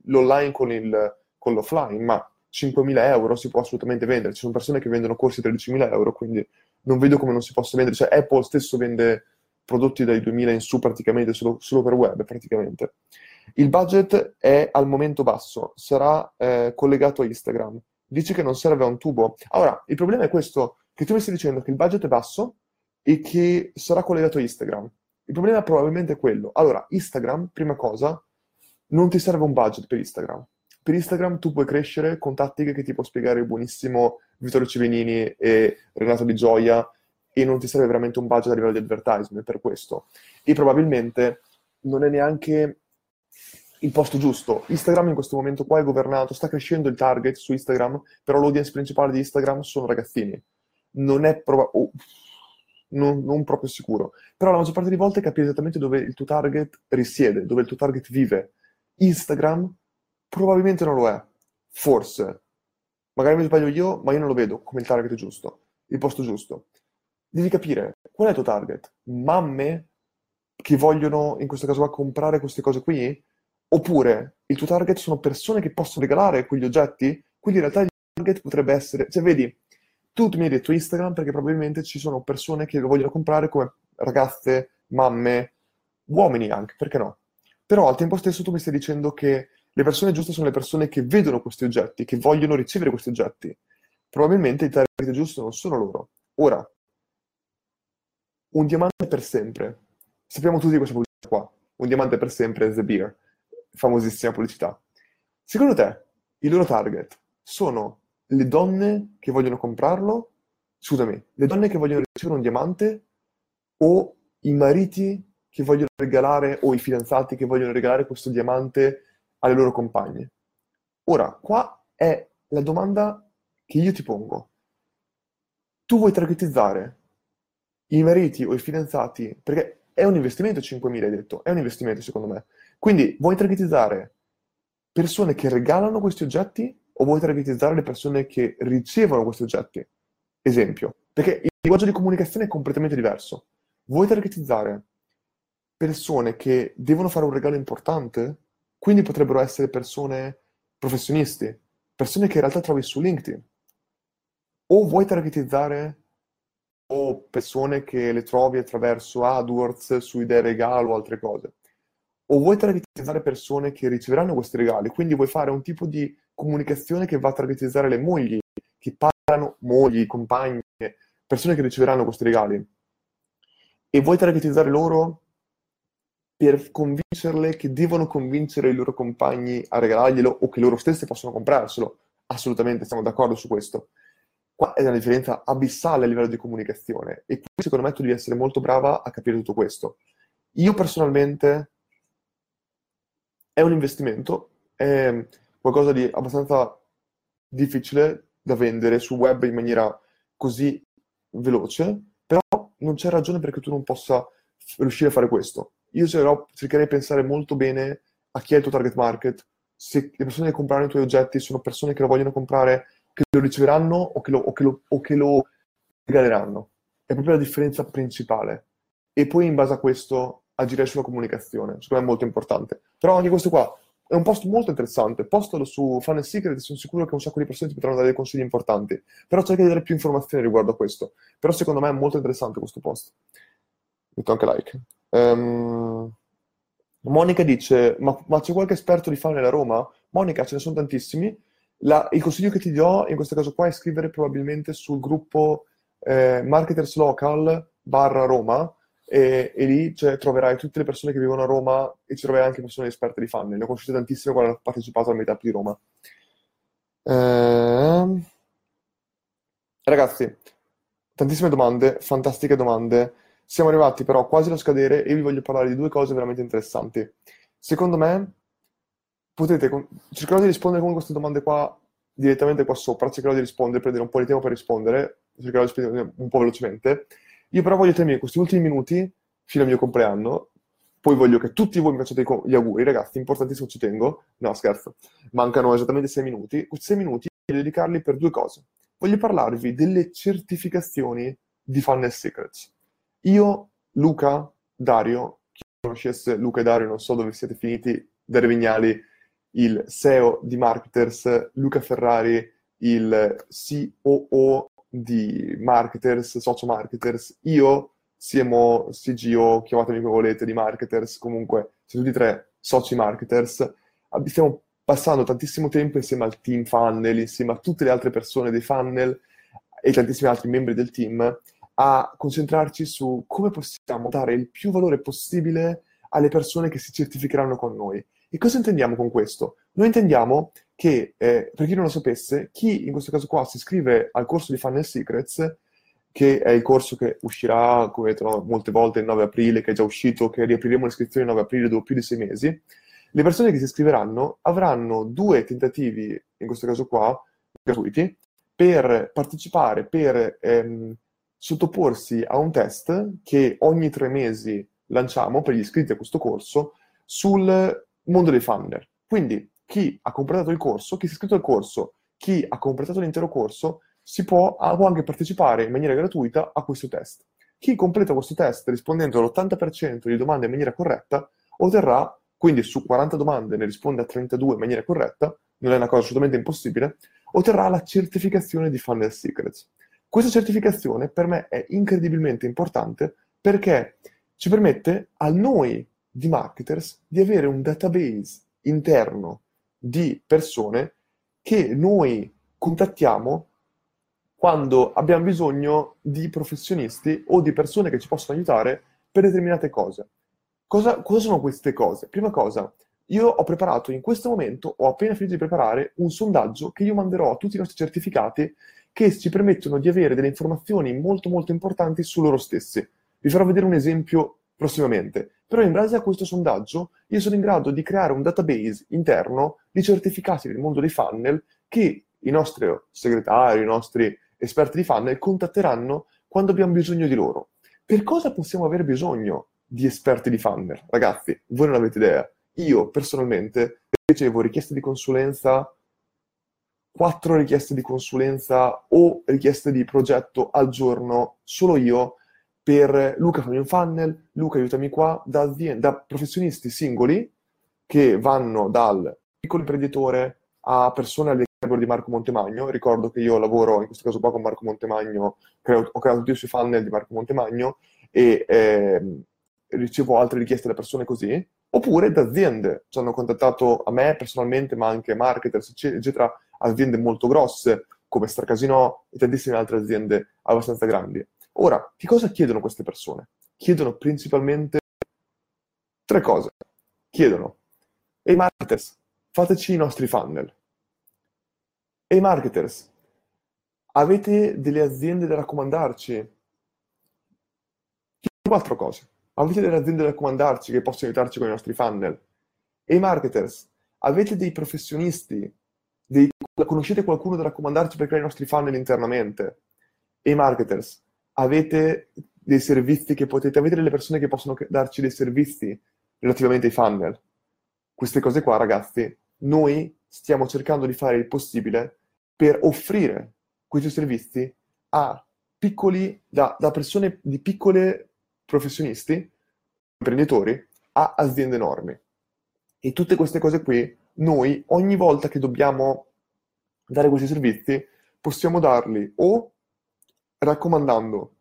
l'online con, il, con l'offline, ma 5.000 euro si può assolutamente vendere. Ci sono persone che vendono corsi a 13.000 euro, quindi non vedo come non si possa vendere. Cioè Apple stesso vende prodotti dai 2000 in su praticamente, solo, solo per web praticamente. Il budget è al momento basso, sarà eh, collegato a Instagram. Dici che non serve a un tubo. Allora, il problema è questo, che tu mi stai dicendo che il budget è basso e che sarà collegato a Instagram. Il problema probabilmente è quello. Allora, Instagram, prima cosa, non ti serve un budget per Instagram. Per Instagram tu puoi crescere con tattiche che ti può spiegare il buonissimo Vittorio Civenini e Renato Di Gioia e non ti serve veramente un budget a livello di advertisement per questo. E probabilmente non è neanche il posto giusto. Instagram in questo momento qua è governato, sta crescendo il target su Instagram, però l'audience principale di Instagram sono ragazzini. Non è probabile... Oh, non, non, proprio sicuro. Però la maggior parte delle volte capi esattamente dove il tuo target risiede, dove il tuo target vive. Instagram probabilmente non lo è. Forse. Magari mi sbaglio io, ma io non lo vedo come il target giusto, il posto giusto devi capire qual è il tuo target. Mamme che vogliono, in questo caso comprare queste cose qui? Oppure il tuo target sono persone che possono regalare quegli oggetti? Quindi in realtà il target potrebbe essere... Cioè, vedi, tu mi hai detto Instagram perché probabilmente ci sono persone che lo vogliono comprare come ragazze, mamme, uomini anche, perché no? Però al tempo stesso tu mi stai dicendo che le persone giuste sono le persone che vedono questi oggetti, che vogliono ricevere questi oggetti. Probabilmente il target giusto non sono loro. Ora, un diamante per sempre. Sappiamo tutti questa pubblicità qua. Un diamante per sempre The Beer, famosissima pubblicità. Secondo te, il loro target sono le donne che vogliono comprarlo? Scusami, le donne che vogliono ricevere un diamante o i mariti che vogliono regalare o i fidanzati che vogliono regalare questo diamante alle loro compagne? Ora, qua è la domanda che io ti pongo. Tu vuoi targetizzare i mariti o i fidanzati, perché è un investimento 5.000, hai detto, è un investimento secondo me. Quindi vuoi targetizzare persone che regalano questi oggetti o vuoi targetizzare le persone che ricevono questi oggetti? Esempio, perché il linguaggio di comunicazione è completamente diverso. Vuoi targetizzare persone che devono fare un regalo importante? Quindi potrebbero essere persone professionisti, persone che in realtà trovi su LinkedIn. O vuoi targetizzare o persone che le trovi attraverso AdWords su idee regalo o altre cose. O vuoi targetizzare persone che riceveranno questi regali, quindi vuoi fare un tipo di comunicazione che va a targetizzare le mogli, che parlano, mogli, compagne, persone che riceveranno questi regali. E vuoi targetizzare loro per convincerle che devono convincere i loro compagni a regalarglielo o che loro stessi possono comprarselo. Assolutamente, siamo d'accordo su questo. Qua è una differenza abissale a livello di comunicazione e qui secondo me tu devi essere molto brava a capire tutto questo. Io personalmente è un investimento, è qualcosa di abbastanza difficile da vendere sul web in maniera così veloce, però non c'è ragione perché tu non possa riuscire a fare questo. Io cercherei di pensare molto bene a chi è il tuo target market, se le persone che comprano i tuoi oggetti sono persone che lo vogliono comprare che lo riceveranno o che lo, o che lo, o che lo regaleranno. È proprio la differenza principale. E poi in base a questo agire sulla comunicazione, secondo me è molto importante. Però anche questo qua è un post molto interessante, postalo su Fun Secret, sono sicuro che un sacco di persone ti potranno dare dei consigli importanti. Però cerca di dare più informazioni riguardo a questo. Però secondo me è molto interessante questo post. Metto anche like. Um, Monica dice, ma, ma c'è qualche esperto di funnel a Roma? Monica, ce ne sono tantissimi. La, il consiglio che ti do in questo caso qua è scrivere probabilmente sul gruppo eh, Marketers Local barra Roma e, e lì cioè, troverai tutte le persone che vivono a Roma e ci troverai anche persone esperte di funnel. Ne ho conosciute tantissime quando hanno partecipato al meetup di Roma. Eh, ragazzi, tantissime domande, fantastiche domande. Siamo arrivati però quasi allo scadere e vi voglio parlare di due cose veramente interessanti. Secondo me, potete, cercherò di rispondere con queste domande qua direttamente qua sopra, cercherò di rispondere, prendere un po' di tempo per rispondere, cercherò di rispondere un po' velocemente. Io però voglio terminare questi ultimi minuti fino al mio compleanno, poi voglio che tutti voi mi facciate gli auguri, ragazzi, importantissimo, ci tengo. No, scherzo, mancano esattamente sei minuti. Questi sei minuti voglio dedicarli per due cose. Voglio parlarvi delle certificazioni di Funnel Secrets. Io, Luca, Dario, chi conoscesse Luca e Dario, non so dove siete finiti, Dario Vignali, il CEO di Marketers, Luca Ferrari, il COO di Marketers, Socio Marketers, io, CMO, CGO, chiamatemi come volete, di Marketers, comunque siamo tutti e tre soci Marketers, stiamo passando tantissimo tempo insieme al team funnel, insieme a tutte le altre persone dei funnel e tantissimi altri membri del team, a concentrarci su come possiamo dare il più valore possibile alle persone che si certificheranno con noi. E cosa intendiamo con questo? Noi intendiamo che, eh, per chi non lo sapesse, chi in questo caso qua si iscrive al corso di Funnel Secrets, che è il corso che uscirà, come detto molte volte, il 9 aprile, che è già uscito, che riapriremo l'iscrizione il 9 aprile dopo più di sei mesi, le persone che si iscriveranno avranno due tentativi, in questo caso qua, gratuiti, per partecipare, per ehm, sottoporsi a un test che ogni tre mesi lanciamo per gli iscritti a questo corso sul mondo dei funnel. Quindi chi ha completato il corso, chi si è iscritto al corso, chi ha completato l'intero corso, si può, può anche partecipare in maniera gratuita a questo test. Chi completa questo test rispondendo all'80% di domande in maniera corretta otterrà, quindi su 40 domande ne risponde a 32 in maniera corretta, non è una cosa assolutamente impossibile, otterrà la certificazione di Funnel Secrets. Questa certificazione per me è incredibilmente importante perché ci permette a noi di marketers di avere un database interno di persone che noi contattiamo quando abbiamo bisogno di professionisti o di persone che ci possono aiutare per determinate cose. Cosa, cosa sono queste cose? Prima cosa, io ho preparato in questo momento, ho appena finito di preparare un sondaggio che io manderò a tutti i nostri certificati che ci permettono di avere delle informazioni molto molto importanti su loro stessi. Vi farò vedere un esempio prossimamente. Però in base a questo sondaggio io sono in grado di creare un database interno di certificati nel mondo dei funnel che i nostri segretari, i nostri esperti di funnel contatteranno quando abbiamo bisogno di loro. Per cosa possiamo avere bisogno di esperti di funnel? Ragazzi, voi non avete idea. Io personalmente ricevo richieste di consulenza, quattro richieste di consulenza o richieste di progetto al giorno, solo io, per Luca fammi un funnel, Luca aiutami qua, da, aziende, da professionisti singoli che vanno dal piccolo imprenditore a persone al livello di Marco Montemagno. Ricordo che io lavoro in questo caso qua con Marco Montemagno, creo, ho creato tutti sui funnel di Marco Montemagno e eh, ricevo altre richieste da persone così, oppure da aziende. Ci hanno contattato a me personalmente, ma anche marketers, eccetera, aziende molto grosse come Stracasino e tantissime altre aziende abbastanza grandi. Ora, che cosa chiedono queste persone? Chiedono principalmente tre cose. Chiedono, ehi marketers, fateci i nostri funnel. Ehi marketers, avete delle aziende da raccomandarci? Chiedono quattro cose. Avete delle aziende da raccomandarci che possono aiutarci con i nostri funnel? Ehi marketers, avete dei professionisti? Dei... Conoscete qualcuno da raccomandarci per creare i nostri funnel internamente? Ehi marketers, avete dei servizi che potete, avete delle persone che possono darci dei servizi relativamente ai funnel. Queste cose qua, ragazzi, noi stiamo cercando di fare il possibile per offrire questi servizi a piccoli, da, da persone di piccole professionisti, imprenditori, a aziende enormi. E tutte queste cose qui, noi ogni volta che dobbiamo dare questi servizi, possiamo darli o raccomandando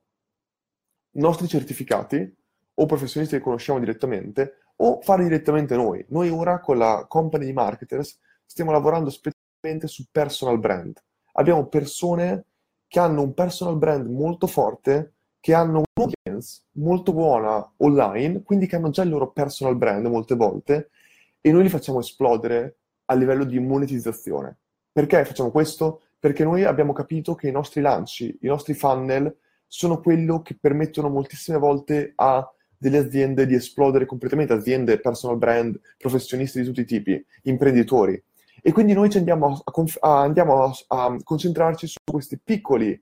nostri certificati o professionisti che conosciamo direttamente, o fare direttamente noi. Noi ora con la company di marketers stiamo lavorando specialmente su personal brand. Abbiamo persone che hanno un personal brand molto forte, che hanno un'audience molto buona online, quindi che hanno già il loro personal brand molte volte e noi li facciamo esplodere a livello di monetizzazione. Perché facciamo questo? Perché noi abbiamo capito che i nostri lanci, i nostri funnel sono quello che permettono moltissime volte a delle aziende di esplodere completamente, aziende, personal brand, professionisti di tutti i tipi, imprenditori. E quindi noi andiamo a, a, andiamo a, a concentrarci su questi piccoli,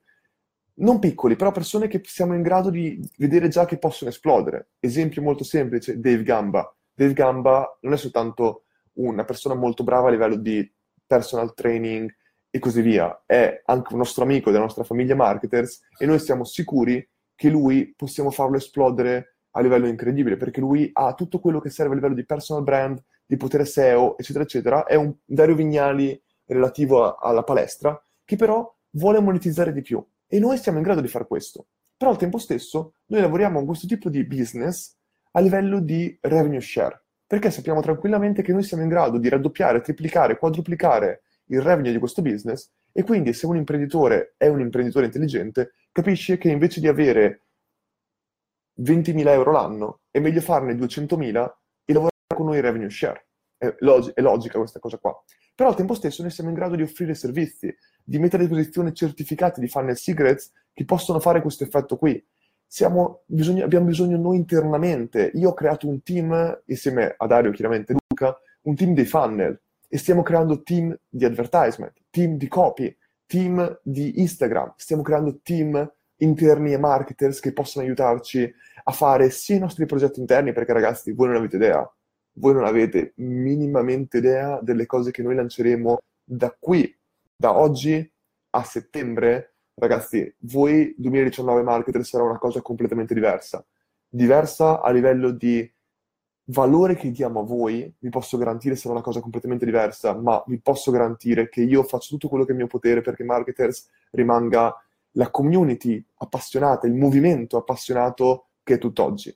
non piccoli, però persone che siamo in grado di vedere già che possono esplodere. Esempio molto semplice, Dave Gamba. Dave Gamba non è soltanto una persona molto brava a livello di personal training e così via, è anche un nostro amico della nostra famiglia marketers e noi siamo sicuri che lui possiamo farlo esplodere a livello incredibile, perché lui ha tutto quello che serve a livello di personal brand, di potere SEO, eccetera, eccetera. È un Dario Vignali relativo a, alla palestra, che però vuole monetizzare di più. E noi siamo in grado di fare questo. Però al tempo stesso noi lavoriamo con questo tipo di business a livello di revenue share, perché sappiamo tranquillamente che noi siamo in grado di raddoppiare, triplicare, quadruplicare il revenue di questo business e quindi se un imprenditore è un imprenditore intelligente, capisce che invece di avere 20.000 euro l'anno, è meglio farne 200.000 e lavorare con noi revenue share. È, log- è, logica questa cosa qua. Però al tempo stesso noi siamo in grado di offrire servizi, di mettere a disposizione certificati di funnel secrets che possono fare questo effetto qui. Siamo, bisogno, abbiamo bisogno noi internamente. Io ho creato un team, insieme a Dario, chiaramente Luca, un team dei funnel e stiamo creando team di advertisement, team di copy, team di Instagram, stiamo creando team interni e marketers che possono aiutarci a fare sia i nostri progetti interni, perché ragazzi, voi non avete idea, voi non avete minimamente idea delle cose che noi lanceremo da qui, da oggi a settembre. Ragazzi, voi 2019 marketer sarà una cosa completamente diversa. Diversa a livello di valore che diamo a voi, vi posso garantire sarà una cosa completamente diversa, ma vi posso garantire che io faccio tutto quello che è mio potere perché Marketers rimanga la community appassionata, il movimento appassionato che è tutt'oggi.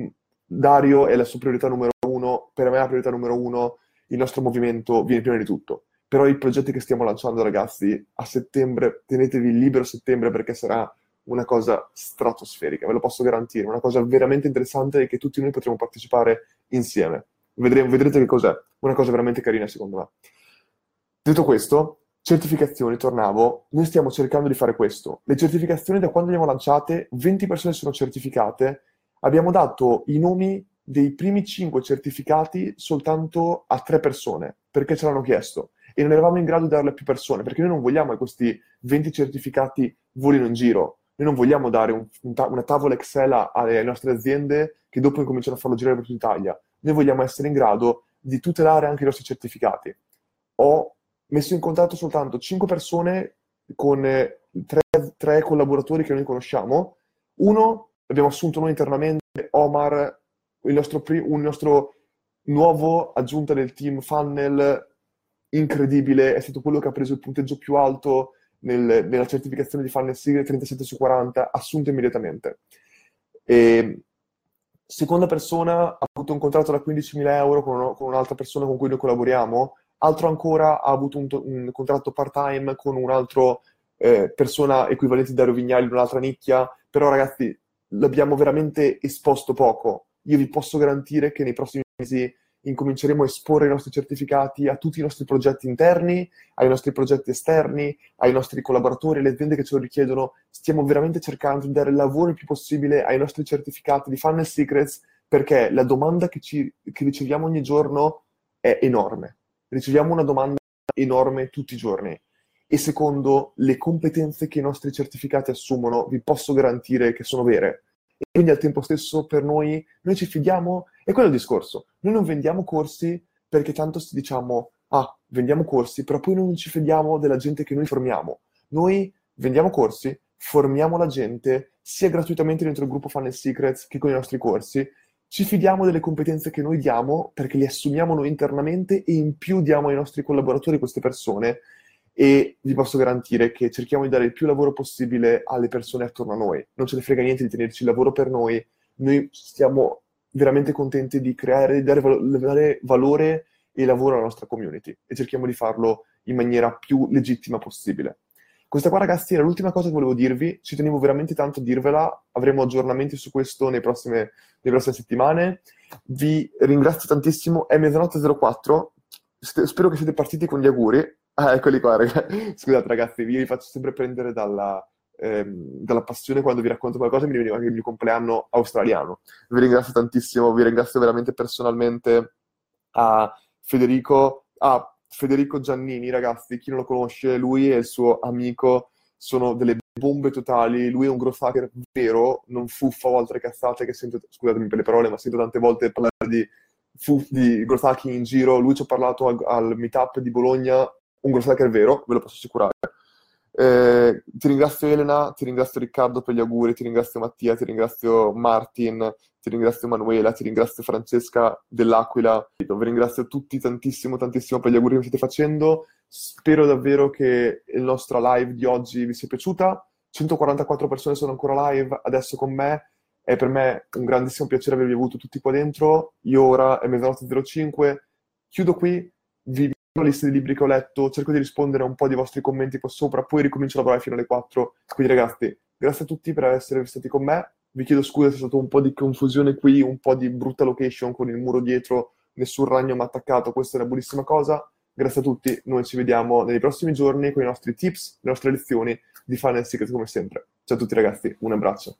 Mm. Dario è la sua priorità numero uno, per me è la priorità numero uno, il nostro movimento viene prima di tutto. Però i progetti che stiamo lanciando, ragazzi, a settembre, tenetevi libero settembre perché sarà una cosa stratosferica, ve lo posso garantire, una cosa veramente interessante e che tutti noi potremo partecipare insieme. Vedremo, vedrete che cos'è, una cosa veramente carina secondo me. Detto questo, Certificazioni, tornavo, noi stiamo cercando di fare questo. Le certificazioni da quando le abbiamo lanciate, 20 persone sono certificate, abbiamo dato i nomi dei primi 5 certificati soltanto a 3 persone, perché ce l'hanno chiesto. E non eravamo in grado di darle a più persone, perché noi non vogliamo che questi 20 certificati volino in giro. Noi non vogliamo dare un, una tavola Excel alle nostre aziende che dopo incominciano a farlo girare per tutta Italia. Noi vogliamo essere in grado di tutelare anche i nostri certificati. Ho messo in contatto soltanto 5 persone con 3, eh, 3 collaboratori che noi conosciamo. Uno abbiamo assunto noi internamente, Omar, il nostro, un nostro nuovo aggiunta del team Funnel, incredibile, è stato quello che ha preso il punteggio più alto nel, nella certificazione di Funnel Sigre 37 su 40, assunto immediatamente. E, seconda persona ha avuto un contratto da 15.000 euro con, con un'altra persona con cui noi collaboriamo, altro ancora ha avuto un, un contratto part-time con un'altra eh, persona equivalente di Dario Vignali in un'altra nicchia, però ragazzi l'abbiamo veramente esposto poco. Io vi posso garantire che nei prossimi mesi incominceremo a esporre i nostri certificati a tutti i nostri progetti interni, ai nostri progetti esterni, ai nostri collaboratori, alle aziende che ce lo richiedono. Stiamo veramente cercando di dare il lavoro il più possibile ai nostri certificati di Funnel Secrets perché la domanda che, ci, che riceviamo ogni giorno è enorme riceviamo una domanda enorme tutti i giorni. E secondo, le competenze che i nostri certificati assumono, vi posso garantire che sono vere. E quindi al tempo stesso per noi, noi ci fidiamo, e quello è il discorso. Noi non vendiamo corsi perché tanto diciamo, ah, vendiamo corsi, però poi non ci fidiamo della gente che noi formiamo. Noi vendiamo corsi, formiamo la gente sia gratuitamente dentro il gruppo Funnel Secrets che con i nostri corsi ci fidiamo delle competenze che noi diamo perché le assumiamo noi internamente e in più diamo ai nostri collaboratori queste persone e vi posso garantire che cerchiamo di dare il più lavoro possibile alle persone attorno a noi. Non ce ne frega niente di tenerci il lavoro per noi, noi stiamo veramente contenti di creare, di dare, dare valore e lavoro alla nostra community e cerchiamo di farlo in maniera più legittima possibile. Questa qua, ragazzi, era l'ultima cosa che volevo dirvi. Ci tenevo veramente tanto a dirvela. Avremo aggiornamenti su questo nei prossime, nelle prossime settimane. Vi ringrazio tantissimo. È mezzanotte 04. Spero che siete partiti con gli auguri. Ah, eccoli qua, ragazzi. Scusate, ragazzi, vi faccio sempre prendere dalla, ehm, dalla passione quando vi racconto qualcosa. Mi veniva anche il mio compleanno australiano. Vi ringrazio tantissimo. Vi ringrazio veramente personalmente a Federico. A Federico Giannini, ragazzi, chi non lo conosce, lui e il suo amico sono delle bombe totali. Lui è un growth hacker vero, non fuffa o altre cazzate che sento, scusatemi per le parole, ma sento tante volte parlare di, di growth hacking in giro. Lui ci ho parlato al, al meetup di Bologna, un growth hacker vero, ve lo posso assicurare. Eh, ti ringrazio Elena, ti ringrazio Riccardo per gli auguri, ti ringrazio Mattia, ti ringrazio Martin, ti ringrazio Manuela, ti ringrazio Francesca dell'Aquila, vi ringrazio tutti tantissimo, tantissimo per gli auguri che mi state facendo. Spero davvero che il nostro live di oggi vi sia piaciuta. 144 persone sono ancora live adesso con me. È per me un grandissimo piacere avervi avuto tutti qua dentro. Io ora è mezzanotte 05. Chiudo qui, vi la lista di libri che ho letto, cerco di rispondere a un po' dei vostri commenti qua sopra, poi ricomincio a lavorare fino alle 4. Quindi ragazzi, grazie a tutti per essere stati con me. Vi chiedo scusa se è stato un po' di confusione qui, un po' di brutta location con il muro dietro, nessun ragno mi ha attaccato, questa è una buonissima cosa. Grazie a tutti, noi ci vediamo nei prossimi giorni con i nostri tips, le nostre lezioni di Final Secret come sempre. Ciao a tutti ragazzi, un abbraccio.